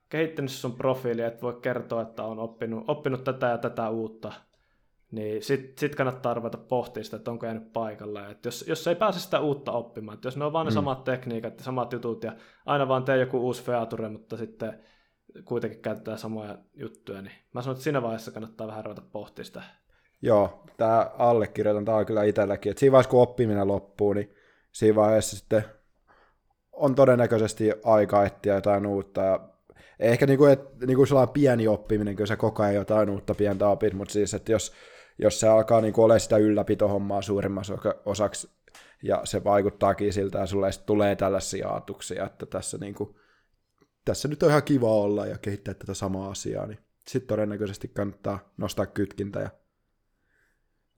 [SPEAKER 1] kehittynyt sun profiili, että voi kertoa, että on oppinut, oppinut tätä ja tätä uutta, niin sit, sit kannattaa ruveta pohtimaan sitä, että onko jäänyt paikalle. Että jos, jos ei pääse sitä uutta oppimaan, että jos ne on vaan ne mm. samat tekniikat ja samat jutut ja aina vaan tee joku uusi feature, mutta sitten kuitenkin käytetään samoja juttuja, niin mä sanon, että siinä vaiheessa kannattaa vähän ruveta pohtimaan sitä
[SPEAKER 3] Joo, tämä allekirjoitan, tämä on kyllä itselläkin, siinä vaiheessa kun oppiminen loppuu, niin siinä vaiheessa sitten on todennäköisesti aika etsiä jotain uutta, ja ehkä niin kuin, että, niin kuin sellainen pieni oppiminen, kyllä se koko ajan jotain uutta pientä opit, mutta siis, että jos, jos se alkaa niin olla sitä ylläpitohommaa suurimmassa osaksi, ja se vaikuttaakin siltä, ja sulle tulee tällaisia ajatuksia, että tässä, niin kuin, tässä nyt on ihan kiva olla ja kehittää tätä samaa asiaa, niin sitten todennäköisesti kannattaa nostaa kytkintä ja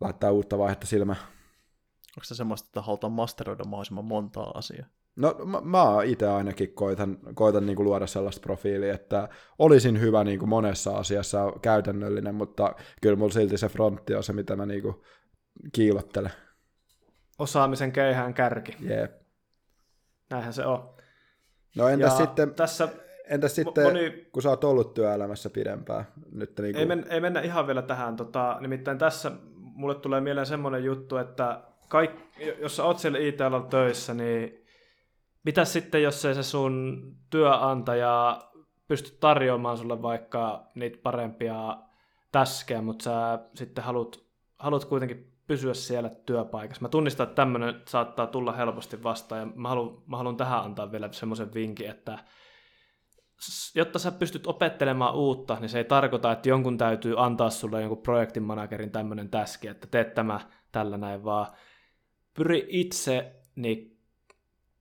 [SPEAKER 3] laittaa uutta vaihetta silmään.
[SPEAKER 2] Onko se semmoista, että halutaan masteroida mahdollisimman montaa asiaa?
[SPEAKER 3] No mä, mä itse ainakin koitan, koitan niin kuin luoda sellaista profiilia, että olisin hyvä niin kuin monessa asiassa käytännöllinen, mutta kyllä mulla silti se frontti on se, mitä mä niin kuin kiilottelen.
[SPEAKER 1] Osaamisen keihään kärki.
[SPEAKER 3] Jep.
[SPEAKER 1] Näinhän se on.
[SPEAKER 3] No entäs ja sitten, tässä entäs sitten moni... kun sä oot ollut työelämässä pidempään? Nyt niin kuin...
[SPEAKER 1] ei, men, ei mennä ihan vielä tähän. Tota, nimittäin tässä mulle tulee mieleen semmoinen juttu, että kaik, jos sä oot siellä it töissä, niin mitä sitten, jos ei se sun työnantaja pysty tarjoamaan sulle vaikka niitä parempia täskejä, mutta sä sitten haluat, haluat kuitenkin pysyä siellä työpaikassa. Mä tunnistan, että tämmöinen saattaa tulla helposti vastaan, ja mä haluan, mä haluan tähän antaa vielä semmoisen vinkin, että jotta sä pystyt opettelemaan uutta, niin se ei tarkoita, että jonkun täytyy antaa sulle jonkun projektin managerin tämmöinen täski, että teet tämä tällä näin, vaan pyri itse niin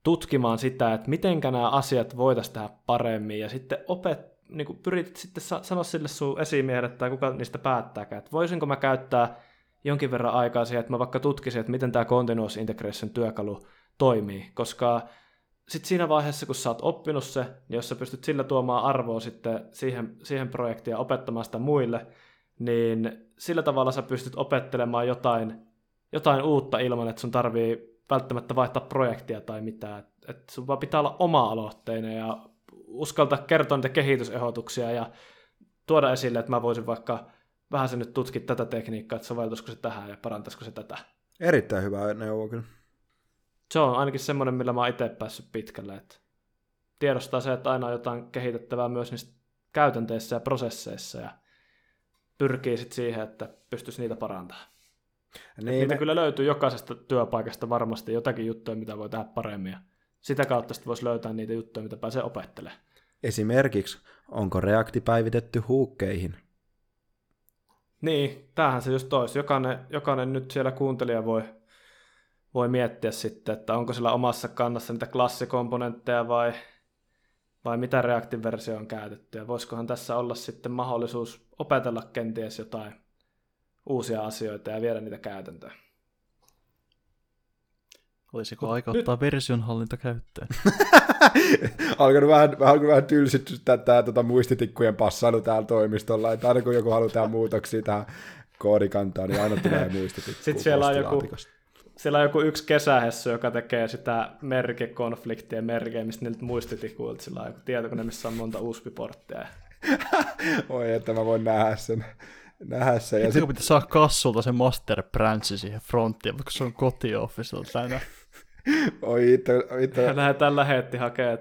[SPEAKER 1] tutkimaan sitä, että miten nämä asiat voitaisiin tehdä paremmin, ja sitten opet, niin kuin pyrit sitten sanoa sille sun esimiehelle tai kuka niistä päättääkään, että voisinko mä käyttää jonkin verran aikaa siihen, että mä vaikka tutkisin, että miten tämä Continuous Integration työkalu toimii, koska sitten siinä vaiheessa, kun sä oot oppinut se, niin jos sä pystyt sillä tuomaan arvoa sitten siihen, siihen projektiin ja opettamaan sitä muille, niin sillä tavalla sä pystyt opettelemaan jotain, jotain uutta ilman, että sun tarvii välttämättä vaihtaa projektia tai mitään. Et, sun vaan pitää olla oma-aloitteinen ja uskaltaa kertoa niitä kehitysehdotuksia ja tuoda esille, että mä voisin vaikka vähän se nyt tutkia tätä tekniikkaa, että soveltuisiko se tähän ja parantaisiko se tätä.
[SPEAKER 3] Erittäin hyvä neuvo kyllä
[SPEAKER 1] se on ainakin semmoinen, millä mä oon itse päässyt pitkälle. Että tiedostaa se, että aina on jotain kehitettävää myös niissä käytänteissä ja prosesseissa ja pyrkii sitten siihen, että pystyisi niitä parantamaan. Niin, niitä me... kyllä löytyy jokaisesta työpaikasta varmasti jotakin juttuja, mitä voi tehdä paremmin. Ja sitä kautta sitten voisi löytää niitä juttuja, mitä pääsee opettelemaan.
[SPEAKER 3] Esimerkiksi, onko Reakti päivitetty huukkeihin?
[SPEAKER 1] Niin, tämähän se just olisi. Jokainen, jokainen nyt siellä kuuntelija voi voi miettiä sitten, että onko sillä omassa kannassa niitä klassikomponentteja vai, vai mitä Reactive-versio on käytetty. Ja voisikohan tässä olla sitten mahdollisuus opetella kenties jotain uusia asioita ja viedä niitä käytäntöön.
[SPEAKER 2] Olisiko Mut aika nyt... ottaa versionhallinta käyttöön? <laughs>
[SPEAKER 3] alkanut vähän, alkanut vähän tylsyttää tämä tota, muistitikkujen passailu täällä toimistolla, että aina kun joku haluaa muutoksia tähän koodikantaan, niin aina tulee <laughs> muistitikku.
[SPEAKER 1] Sitten siellä on joku, siellä on joku yksi kesähessu, joka tekee sitä merkekonfliktien merkeämistä niiltä muistitikuilta. Sillä on joku tietokone, missä on monta USB-porttia. <laughs>
[SPEAKER 3] Oi, että mä voin nähdä sen. Nähdä sen.
[SPEAKER 2] Ja sit... pitää saa kassulta se master branchi siihen fronttiin, vaikka se on kotiofficelta tänä.
[SPEAKER 3] Oi, itse... itse...
[SPEAKER 1] Lähdetään lähetti hakemaan,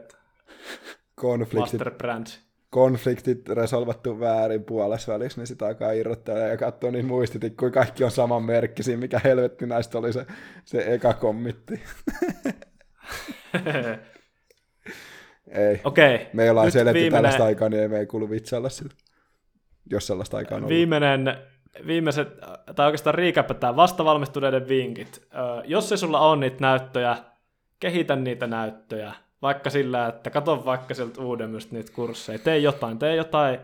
[SPEAKER 3] Konfliktit.
[SPEAKER 1] Master branch
[SPEAKER 3] konfliktit resolvattu väärin puolessa välissä, niin sitä alkaa irrottaa ja katsoa niin muistitikkuja, kaikki on saman merkkisiä, mikä helvetti näistä oli se, se eka kommitti. <laughs> ei.
[SPEAKER 1] Okei. Okay.
[SPEAKER 3] Me ollaan seletty viimeinen... tällaista aikaa, niin ei me ei kuulu vitsailla sillä. Jos sellaista aikaa on
[SPEAKER 1] Viimeinen, viimeiset, tai oikeastaan riikäpätään vastavalmistuneiden vinkit. Ö, jos ei sulla on niitä näyttöjä, kehitä niitä näyttöjä. Vaikka sillä, että katso vaikka sieltä uudemmista niitä kursseja. Tee jotain, tee jotain,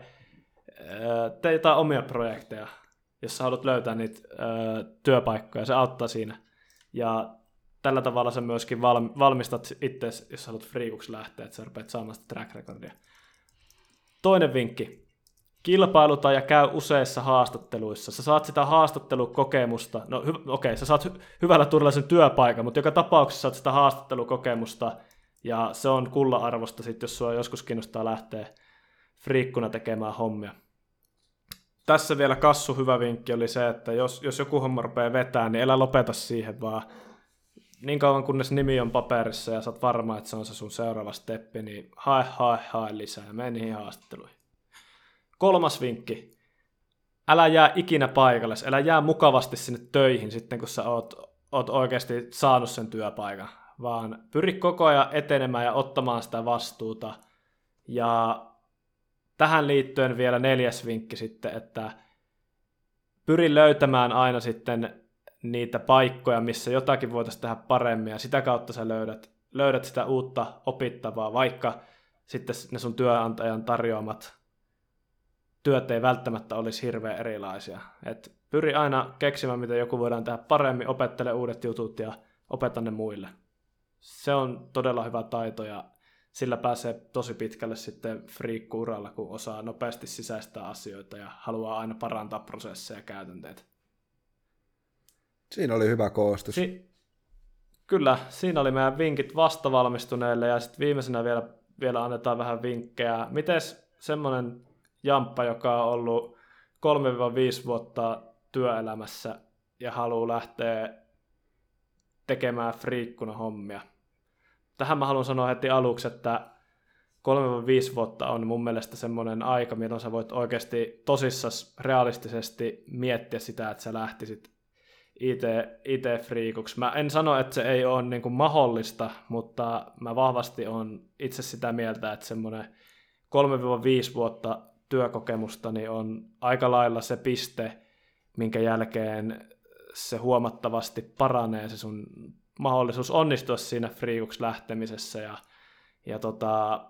[SPEAKER 1] tee jotain omia projekteja, jos sä haluat löytää niitä työpaikkoja. Se auttaa siinä. Ja tällä tavalla sä myöskin valmistat itse, jos sä haluat friikuksi lähteä, että sä rupeat saamaan sitä track recordia. Toinen vinkki. Kilpailuta ja käy useissa haastatteluissa. Sä saat sitä haastattelukokemusta. No hy- okei, okay, sä saat hy- hyvällä turvallisen työpaikan, mutta joka tapauksessa saat sitä haastattelukokemusta. Ja se on kulla-arvosta sit, jos sua joskus kiinnostaa lähteä friikkuna tekemään hommia. Tässä vielä kassu hyvä vinkki oli se, että jos, jos joku homma rupeaa vetää, niin älä lopeta siihen, vaan niin kauan kunnes nimi on paperissa ja sä oot varma, että se on se sun seuraava steppi, niin hae, hae, hae lisää mene niihin haastatteluihin. Kolmas vinkki. Älä jää ikinä paikalle, älä jää mukavasti sinne töihin sitten, kun sä oot, oot oikeasti saanut sen työpaikan, vaan pyri koko ajan etenemään ja ottamaan sitä vastuuta. Ja tähän liittyen vielä neljäs vinkki sitten, että pyri löytämään aina sitten niitä paikkoja, missä jotakin voitaisiin tehdä paremmin, ja sitä kautta sä löydät, löydät sitä uutta opittavaa, vaikka sitten ne sun työnantajan tarjoamat työt ei välttämättä olisi hirveän erilaisia. Et pyri aina keksimään, mitä joku voidaan tehdä paremmin, opettele uudet jutut ja opeta ne muille. Se on todella hyvä taito ja sillä pääsee tosi pitkälle sitten friikkuuralla, kun osaa nopeasti sisäistää asioita ja haluaa aina parantaa prosesseja ja käytänteitä.
[SPEAKER 3] Siinä oli hyvä koostus. Si-
[SPEAKER 1] Kyllä, siinä oli meidän vinkit vastavalmistuneille ja sitten viimeisenä vielä, vielä annetaan vähän vinkkejä. Mites semmoinen jamppa, joka on ollut 3-5 vuotta työelämässä ja haluaa lähteä tekemään friikkuna hommia. Tähän mä haluan sanoa heti aluksi, että 3-5 vuotta on mun mielestä semmoinen aika, milloin sä voit oikeasti tosissas realistisesti miettiä sitä, että sä lähtisit IT, IT-friikuksi. Mä en sano, että se ei ole niin kuin mahdollista, mutta mä vahvasti on itse sitä mieltä, että semmoinen 3-5 vuotta työkokemusta niin on aika lailla se piste, minkä jälkeen se huomattavasti paranee se sun mahdollisuus onnistua siinä friikuksi lähtemisessä ja, ja tota,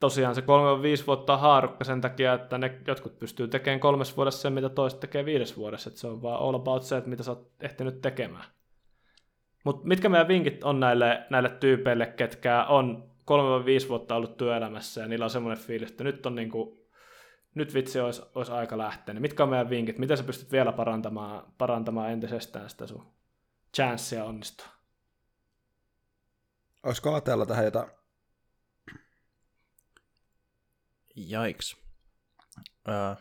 [SPEAKER 1] tosiaan se 3-5 vuotta on haarukka sen takia, että ne jotkut pystyy tekemään kolmes vuodessa sen, mitä toiset tekee viides vuodessa. Että se on vaan all about se, että mitä sä oot ehtinyt tekemään. Mutta mitkä meidän vinkit on näille, näille tyypeille, ketkä on 3-5 vuotta ollut työelämässä ja niillä on semmoinen fiilis, että nyt on niinku, nyt vitsi olisi, olisi aika lähteä. Niin mitkä on meidän vinkit? Miten sä pystyt vielä parantamaan, parantamaan entisestään sitä sun chanceja onnistua?
[SPEAKER 3] Olisiko Atella tähän jotain
[SPEAKER 2] Jaiks. Öö.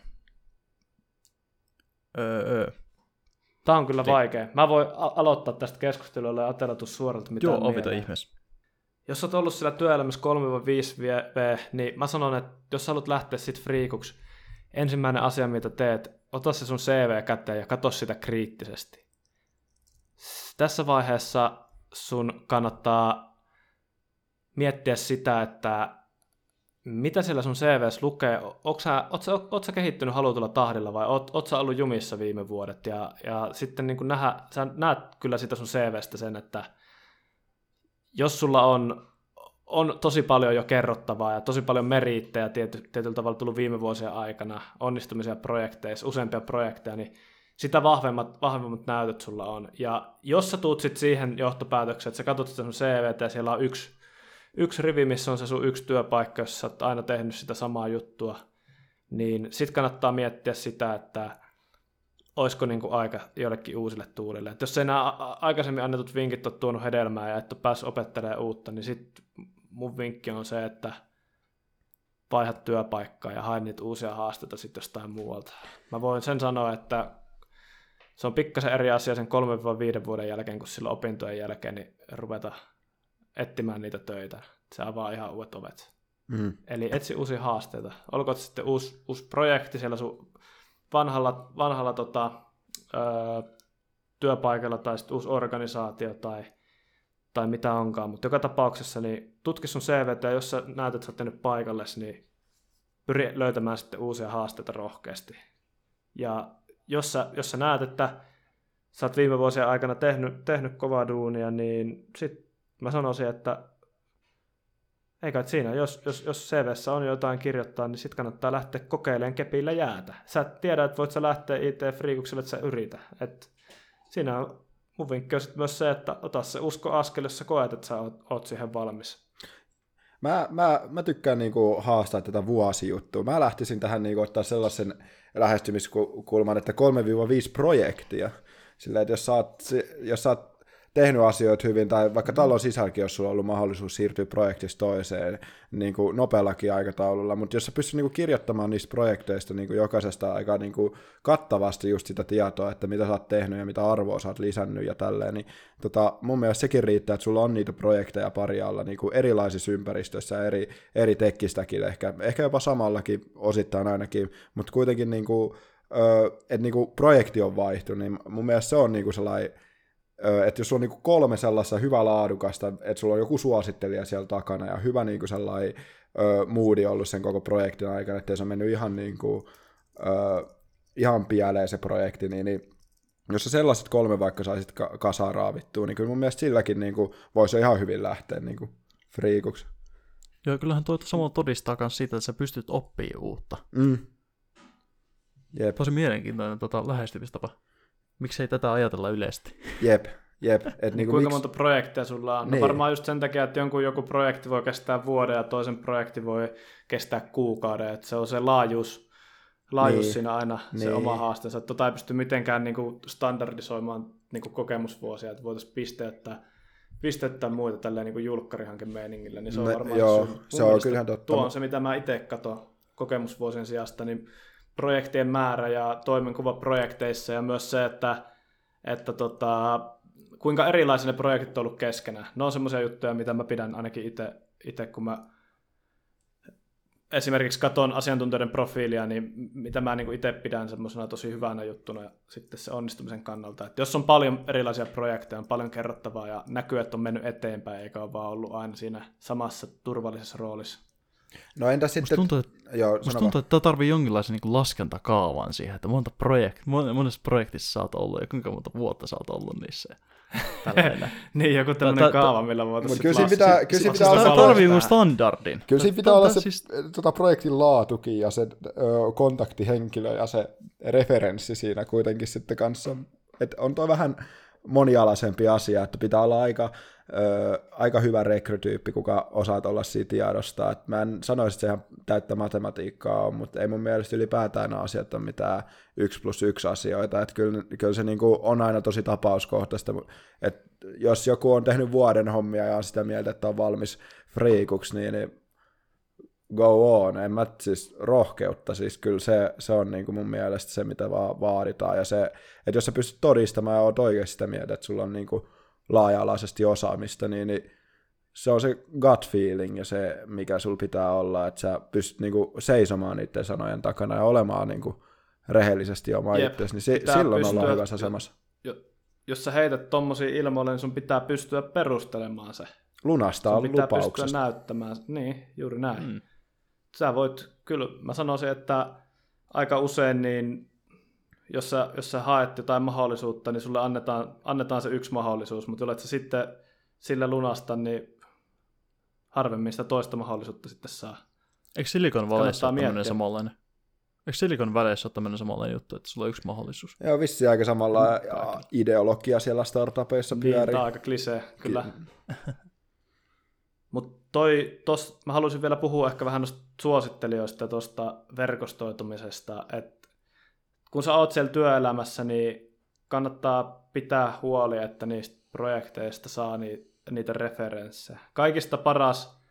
[SPEAKER 2] Öö,
[SPEAKER 1] Tämä on kyllä Te... vaikea. Mä voin a- aloittaa tästä keskustelua ja atelatus suoralta mitä
[SPEAKER 2] Joo, ovita ihmeessä.
[SPEAKER 1] Jos olet ollut siellä työelämässä 3-5 v, niin mä sanon, että jos haluat lähteä sit friikuksi, ensimmäinen asia, mitä teet, ota se sun CV käteen ja katso sitä kriittisesti. Tässä vaiheessa sun kannattaa miettiä sitä, että mitä siellä sun CVs lukee? Oot sä kehittynyt halutulla tahdilla vai oot, oot sä ollut jumissa viime vuodet? Ja, ja sitten niin nähdä, sä näet kyllä sitä sun CVstä sen, että jos sulla on, on tosi paljon jo kerrottavaa ja tosi paljon meriittejä tiety, tietyllä tavalla tullut viime vuosien aikana, onnistumisia projekteissa, useampia projekteja, niin sitä vahvemmat, vahvemmat näytöt sulla on. Ja jos sä tuut sit siihen johtopäätökseen, että sä katsot sitä sun CVtä ja siellä on yksi yksi rivi, missä on se sun yksi työpaikka, jos sä oot aina tehnyt sitä samaa juttua, niin sit kannattaa miettiä sitä, että olisiko niin kuin aika jollekin uusille tuulille. Et jos ei nämä aikaisemmin annetut vinkit ole tuonut hedelmää ja et ole päässyt opettelemaan uutta, niin sitten mun vinkki on se, että vaihdat työpaikkaa ja hae niitä uusia haasteita sitten jostain muualta. Mä voin sen sanoa, että se on pikkasen eri asia sen 3-5 vuoden jälkeen kuin silloin opintojen jälkeen, niin ruveta etsimään niitä töitä. Se avaa ihan uudet ovet. Mm. Eli etsi uusia haasteita. Olko se sitten uusi, uusi projekti siellä sun vanhalla, vanhalla tota, ö, työpaikalla tai sitten uusi organisaatio tai, tai mitä onkaan. Mutta joka tapauksessa niin tutki sun CV, ja jos sä näet, että sä oot tehnyt niin pyri löytämään sitten uusia haasteita rohkeasti. Ja jos sä, jos sä näet, että sä oot viime vuosien aikana tehnyt, tehnyt kovaa duunia, niin sit mä sanoisin, että ei kai siinä, jos, jos, jos CVssä on jotain kirjoittaa, niin sitten kannattaa lähteä kokeilemaan kepillä jäätä. Sä et tiedä, että voit sä lähteä IT-friikukselle, että sä yritä. Et siinä on mun vinkki on myös se, että ota se usko askel, jos sä koet, että sä oot, oot siihen valmis.
[SPEAKER 3] Mä, mä, mä tykkään niinku haastaa tätä vuosijuttua. Mä lähtisin tähän niinku ottaa sellaisen lähestymiskulman, että 3-5 projektia. Sillä että jos sä oot, jos sä oot tehnyt asioita hyvin, tai vaikka talon sisälläkin, jos sulla on ollut mahdollisuus siirtyä projektista toiseen niin kuin nopeallakin aikataululla, mutta jos sä pystyt niin kuin kirjoittamaan niistä projekteista niin kuin jokaisesta aika niin kuin kattavasti just sitä tietoa, että mitä sä oot tehnyt ja mitä arvoa sä oot lisännyt ja tälleen, niin tota, mun mielestä sekin riittää, että sulla on niitä projekteja pari alla niin kuin erilaisissa ympäristöissä, eri, eri tekkistäkin ehkä, ehkä jopa samallakin osittain ainakin, mutta kuitenkin niin kuin, että niin kuin projekti on vaihtunut, niin mun mielestä se on niin kuin sellainen että jos on niinku kolme sellaista hyvä laadukasta, että sulla on joku suosittelija siellä takana ja hyvä niinku sellainen ö, moodi ollut sen koko projektin aikana, ettei se on mennyt ihan, niinku, ö, ihan pieleen se projekti, niin, niin jos sä sellaiset kolme vaikka saisit ka- kasaan raavittua, niin kyllä mun mielestä silläkin niinku, voisi ihan hyvin lähteä niinku, friikuksi.
[SPEAKER 2] Joo, kyllähän tuo samalla todistaa myös siitä, että sä pystyt oppimaan uutta.
[SPEAKER 3] Mm. Jep.
[SPEAKER 2] Tosi mielenkiintoinen tota, lähestymistapa. Miksei tätä ajatella yleisesti?
[SPEAKER 3] Jep, jep. Et niinku
[SPEAKER 1] Kuinka
[SPEAKER 3] miksi...
[SPEAKER 1] monta projektia sulla on? No
[SPEAKER 3] Niin.
[SPEAKER 1] varmaan just sen takia, että jonkun joku projekti voi kestää vuoden ja toisen projekti voi kestää kuukauden. Että se on se laajuus, laajuus
[SPEAKER 3] Niin.
[SPEAKER 1] siinä aina se
[SPEAKER 3] Niin.
[SPEAKER 1] oma haasteensa. Että Tota ei pysty mitenkään niinku standardisoimaan niinku kokemusvuosia, että voitaisiin pisteyttää, pisteyttää muita tälleen niinku julkkarihanke meiningillä, niin se on
[SPEAKER 3] Me-
[SPEAKER 1] varmaan
[SPEAKER 3] joo,
[SPEAKER 1] syy. Mun
[SPEAKER 3] se on kyllähän totta.
[SPEAKER 1] Tuo on se, mitä mä itse katon kokemusvuosien sijasta, niin projektien määrä ja toimenkuva projekteissa ja myös se, että, että tota, kuinka erilaisia ne projektit on ollut keskenään. Ne on semmoisia juttuja, mitä mä pidän ainakin itse, kun mä esimerkiksi katon asiantuntijoiden profiilia, niin mitä mä niin itse pidän semmoisena tosi hyvänä juttuna ja sitten se onnistumisen kannalta. Että jos on paljon erilaisia projekteja, on paljon kerrottavaa ja näkyy, että on mennyt eteenpäin, eikä ole vaan ollut aina siinä samassa turvallisessa roolissa.
[SPEAKER 3] No entä
[SPEAKER 2] Musta
[SPEAKER 3] sitten...
[SPEAKER 2] tuntuu, että,
[SPEAKER 3] Joo,
[SPEAKER 2] musta tuntuu, että tämä tarvii jonkinlaisen niin laskentakaavan siihen, että monta projekt, mon- monessa projektissa sä oot ollut ja kuinka monta vuotta sä oot ollut niissä. <laughs>
[SPEAKER 1] Niin, joku tämmöinen
[SPEAKER 2] ta-
[SPEAKER 1] kaava, millä voitaisiin
[SPEAKER 3] kyllä siinä pitää- kyllä siinä pitää olla-
[SPEAKER 2] tarvii mun standardin.
[SPEAKER 3] Kyllä siinä
[SPEAKER 2] Tää-
[SPEAKER 3] pitää
[SPEAKER 2] tää-
[SPEAKER 3] olla se
[SPEAKER 2] siis-
[SPEAKER 3] tota, projektin laatukin ja se ö, kontaktihenkilö ja se referenssi siinä kuitenkin sitten kanssa. Et on tuo vähän monialaisempi asia, että pitää olla aika, ö, aika hyvä rekrytyyppi, kuka osaa olla siitä tiedosta. Et mä en sanoisi, että se ihan täyttä matematiikkaa on, mutta ei mun mielestä ylipäätään nämä asiat ole mitään yksi plus yksi asioita. Et kyllä, kyllä se niinku on aina tosi tapauskohtaista. Et jos joku on tehnyt vuoden hommia ja on sitä mieltä, että on valmis friikuksi, niin, niin go on. En mä siis rohkeutta, siis kyllä se, se on niin kuin mun mielestä se, mitä vaan vaaditaan. Ja se, että jos sä pystyt todistamaan ja oot oikeasti sitä mieltä, että sulla on niin kuin laaja-alaisesti osaamista, niin, niin se on se gut feeling ja se, mikä sulla pitää olla, että sä pystyt niin kuin seisomaan niiden sanojen takana ja olemaan niin kuin rehellisesti oma
[SPEAKER 1] Jep,
[SPEAKER 3] itsesi, niin
[SPEAKER 1] pitää
[SPEAKER 3] silloin ollaan
[SPEAKER 1] pystyä-
[SPEAKER 3] hyvässä asemassa.
[SPEAKER 1] Jo- jos sä heität tommosia ilmoille, niin sun pitää pystyä perustelemaan se.
[SPEAKER 3] Lunastaa
[SPEAKER 1] Sun pitää pystyä näyttämään. Niin, juuri näin.
[SPEAKER 2] Mm.
[SPEAKER 1] Sä voit, kyllä mä sanoisin, että aika usein niin jos sä, jos sä haet jotain mahdollisuutta, niin sulle annetaan, annetaan se yksi mahdollisuus, mutta jolet sä sitten sille lunasta, niin harvemmin sitä toista mahdollisuutta sitten saa.
[SPEAKER 2] Eikö Silicon Valleyssa
[SPEAKER 1] Kannattaa
[SPEAKER 2] ole tämmöinen samanlainen? Eikö Silicon Valleyssa ole tämmöinen samanlainen juttu, että sulla on yksi mahdollisuus?
[SPEAKER 3] Joo, vissiin aika samalla ideologia siellä startupeissa
[SPEAKER 1] Niin,
[SPEAKER 3] pyörii.
[SPEAKER 1] tämä on aika klisee, kyllä. <laughs> Mutta toi, tos, mä haluaisin vielä puhua ehkä vähän noista suosittelijoista ja tuosta verkostoitumisesta, että kun sä oot siellä työelämässä, niin kannattaa pitää huoli, että niistä projekteista saa ni, niitä referenssejä. Kaikista paras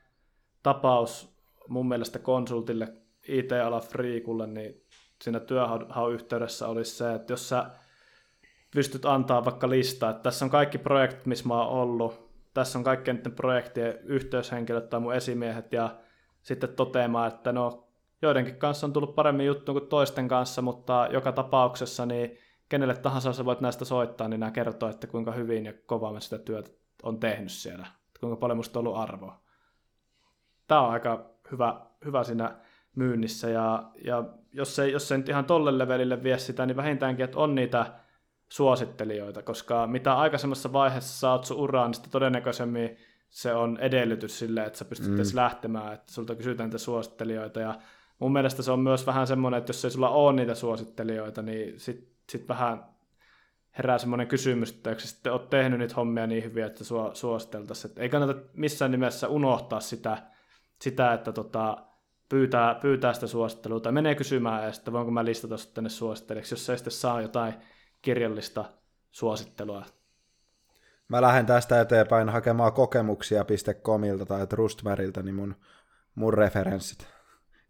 [SPEAKER 1] tapaus mun mielestä konsultille, IT-ala friikulle, niin siinä työhaun yhteydessä olisi se, että jos sä pystyt antaa vaikka listaa, että tässä on kaikki projektit, missä mä oon ollut, tässä on kaikkien projektien yhteyshenkilöt tai mun esimiehet, ja sitten toteamaan, että no, joidenkin kanssa on tullut paremmin juttu kuin toisten kanssa, mutta joka tapauksessa niin kenelle tahansa sä voit näistä soittaa, niin nämä kertoo, että kuinka hyvin ja kovaa mä sitä työtä on tehnyt siellä, että kuinka paljon musta on ollut arvoa. Tämä on aika hyvä, hyvä siinä myynnissä. Ja, ja jos, ei, jos ei nyt ihan tolle levelille vie sitä, niin vähintäänkin, että on niitä suosittelijoita, koska mitä aikaisemmassa vaiheessa saat sun uraan, niin todennäköisemmin se on edellytys sille, että sä pystyt mm. lähtemään, että sulta kysytään niitä suosittelijoita. Ja mun mielestä se on myös vähän semmoinen, että jos ei sulla ole niitä suosittelijoita, niin sit, sit vähän herää semmoinen kysymys, että eikö sitten ole tehnyt niitä hommia niin hyviä, että sua suositeltaisiin. Ei kannata missään nimessä unohtaa sitä, sitä että tota, pyytää, pyytää sitä suosittelua tai menee kysymään, että voinko mä listata tänne suosittelijaksi, jos se sitten saa jotain kirjallista suosittelua.
[SPEAKER 3] Mä lähden tästä eteenpäin hakemaan kokemuksia.comilta tai Trustmarilta, niin mun, mun referenssit.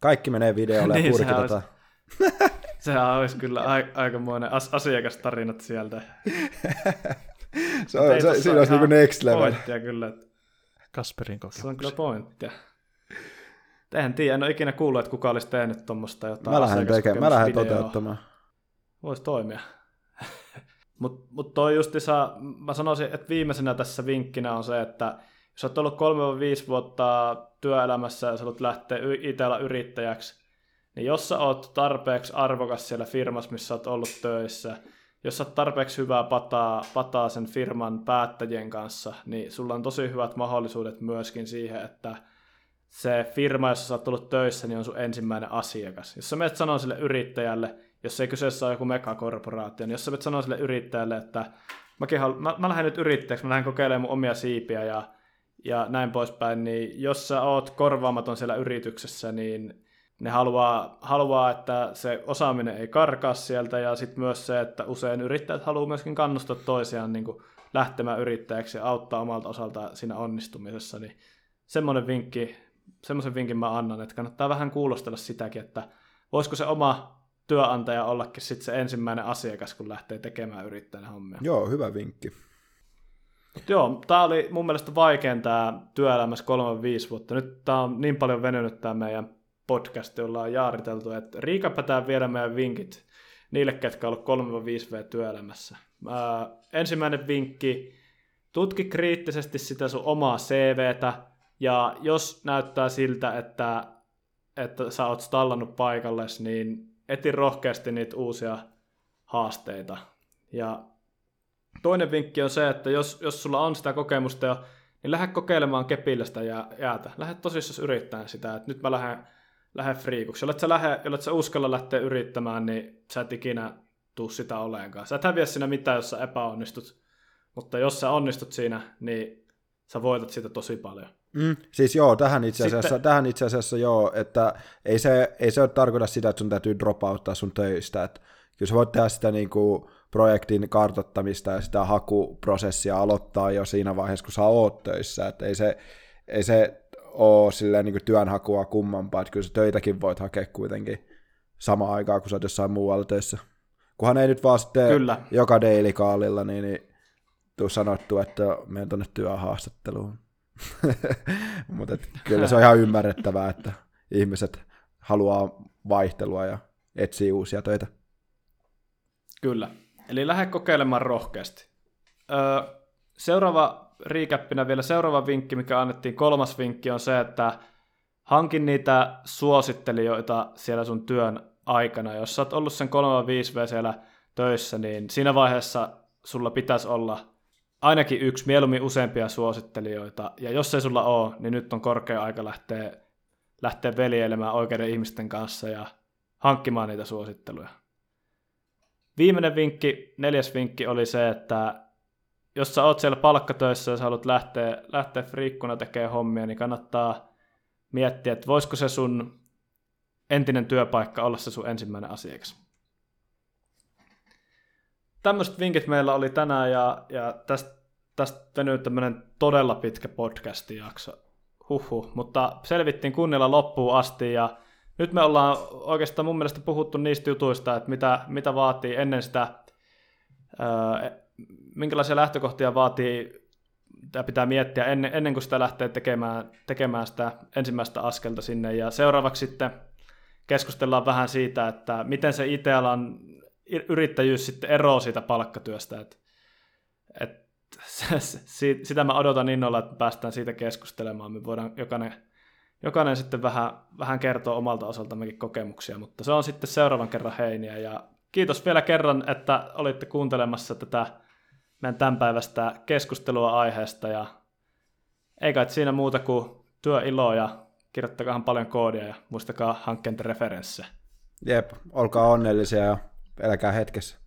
[SPEAKER 3] Kaikki menee videolle niin, ja purkitetaan.
[SPEAKER 1] Sehän olisi kyllä a- aikamoinen as- asiakastarinat sieltä. <laughs>
[SPEAKER 3] se on, se, siinä olisi niinku next level.
[SPEAKER 1] Pointtia kyllä.
[SPEAKER 2] Kasperin kokemuksia.
[SPEAKER 1] Se on kyllä pointtia. En tiedä, en ole ikinä kuullut, että kuka olisi tehnyt tuommoista jotain
[SPEAKER 3] Mä lähden tekemään, mä lähden toteuttamaan.
[SPEAKER 1] Voisi toimia. <laughs> Mutta mut toi justissa, mä sanoisin, että viimeisenä tässä vinkkinä on se, että jos olet ollut 3-5 vuotta työelämässä ja sä haluat lähteä itsellä yrittäjäksi, niin jos sä oot tarpeeksi arvokas siellä firmassa, missä oot ollut töissä, jos sä oot tarpeeksi hyvää pataa, pataa sen firman päättäjien kanssa, niin sulla on tosi hyvät mahdollisuudet myöskin siihen, että se firma, jossa sä oot tullut töissä, niin on sun ensimmäinen asiakas. Jos sä menet sanoa sille yrittäjälle, jos ei kyseessä ole joku megakorporaatio, niin jos sä menet sanoa sille yrittäjälle, että mäkin halu, mä, mä lähden nyt yrittäjäksi, mä lähden kokeilemaan mun omia siipiä ja, ja näin poispäin, niin jos sä oot korvaamaton siellä yrityksessä, niin ne haluaa, haluaa, että se osaaminen ei karkaa sieltä ja sitten myös se, että usein yrittäjät haluaa myöskin kannustaa toisiaan niin lähtemään yrittäjäksi ja auttaa omalta osalta siinä onnistumisessa, niin semmoinen vinkki, semmoisen vinkin mä annan, että kannattaa vähän kuulostella sitäkin, että voisiko se oma työnantaja ollakin sitten se ensimmäinen asiakas, kun lähtee tekemään yrittäjän hommia.
[SPEAKER 3] Joo, hyvä vinkki.
[SPEAKER 1] Joo, tämä oli mun mielestä vaikein tämä työelämässä 3-5 vuotta. Nyt tämä on niin paljon venynyt tämä meidän podcast, jolla on jaariteltu, että riikapätään viedä meidän vinkit niille, ketkä on ollut 3-5V työelämässä. Ää, ensimmäinen vinkki, tutki kriittisesti sitä sun omaa CVtä, ja jos näyttää siltä, että, että sä oot stallannut paikalle, niin eti rohkeasti niitä uusia haasteita. Ja toinen vinkki on se, että jos, jos sulla on sitä kokemusta jo, niin lähde kokeilemaan kepillä sitä jäätä. Lähde tosissaan yrittämään sitä, että nyt mä lähden, lähden friikuksi. Jollet sä, lähde, jollet sä uskalla lähteä yrittämään, niin sä et ikinä tuu sitä oleenkaan. Sä et häviä siinä mitään, jos sä epäonnistut. Mutta jos sä onnistut siinä, niin sä voitat sitä tosi paljon.
[SPEAKER 3] Mm, siis joo, tähän itse, asiassa, Sitten... tähän itse asiassa joo, että ei se, ei se ole tarkoita sitä, että sun täytyy dropauttaa sun töistä, että kyllä sä voit tehdä sitä niin kuin projektin kartottamista ja sitä hakuprosessia aloittaa jo siinä vaiheessa, kun sä oot töissä, että ei se, ei se ole silleen niin työnhakua kummampaa, että kyllä sä töitäkin voit hakea kuitenkin samaan aikaan, kun sä oot jossain muualla töissä. Kunhan ei nyt vaan sitten kyllä. joka daily kaalilla, niin, niin tuu sanottu, että menen tuonne työhaastatteluun. <laughs> Mutta kyllä se on ihan ymmärrettävää, että ihmiset haluaa vaihtelua ja etsii uusia töitä.
[SPEAKER 1] Kyllä. Eli lähde kokeilemaan rohkeasti. Öö, seuraava riikäppinä vielä seuraava vinkki, mikä annettiin, kolmas vinkki on se, että hankin niitä suosittelijoita siellä sun työn aikana. Jos sä oot ollut sen 3-5V siellä töissä, niin siinä vaiheessa sulla pitäisi olla ainakin yksi, mieluummin useampia suosittelijoita. Ja jos ei sulla ole, niin nyt on korkea aika lähteä, lähteä veljeilemään oikeiden ihmisten kanssa ja hankkimaan niitä suositteluja. Viimeinen vinkki, neljäs vinkki oli se, että jos sä oot siellä palkkatöissä ja sä haluat lähteä, lähteä friikkuna tekemään hommia, niin kannattaa miettiä, että voisiko se sun entinen työpaikka olla se sun ensimmäinen asiakas tämmöiset vinkit meillä oli tänään ja, ja tästä, tästä venyy tämmöinen todella pitkä podcast-jakso. Huhhuh, mutta selvittiin kunnilla loppuun asti ja nyt me ollaan oikeastaan mun mielestä puhuttu niistä jutuista, että mitä, mitä vaatii ennen sitä, ää, minkälaisia lähtökohtia vaatii tämä pitää miettiä ennen, ennen kuin sitä lähtee tekemään, tekemään sitä ensimmäistä askelta sinne. Ja seuraavaksi sitten keskustellaan vähän siitä, että miten se IT-alan yrittäjyys sitten eroaa siitä palkkatyöstä. Et, et, <laughs> sitä mä odotan innolla, että päästään siitä keskustelemaan. Me voidaan jokainen, jokainen sitten vähän, vähän kertoo omalta osaltammekin kokemuksia, mutta se on sitten seuraavan kerran heiniä. Ja kiitos vielä kerran, että olitte kuuntelemassa tätä meidän tämänpäiväistä keskustelua aiheesta ja ei kai siinä muuta kuin työiloa ja kirjoittakaa paljon koodia ja muistakaa hankkeen referenssejä.
[SPEAKER 3] Jep, olkaa onnellisia ja eläkää hetkessä.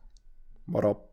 [SPEAKER 3] Moro.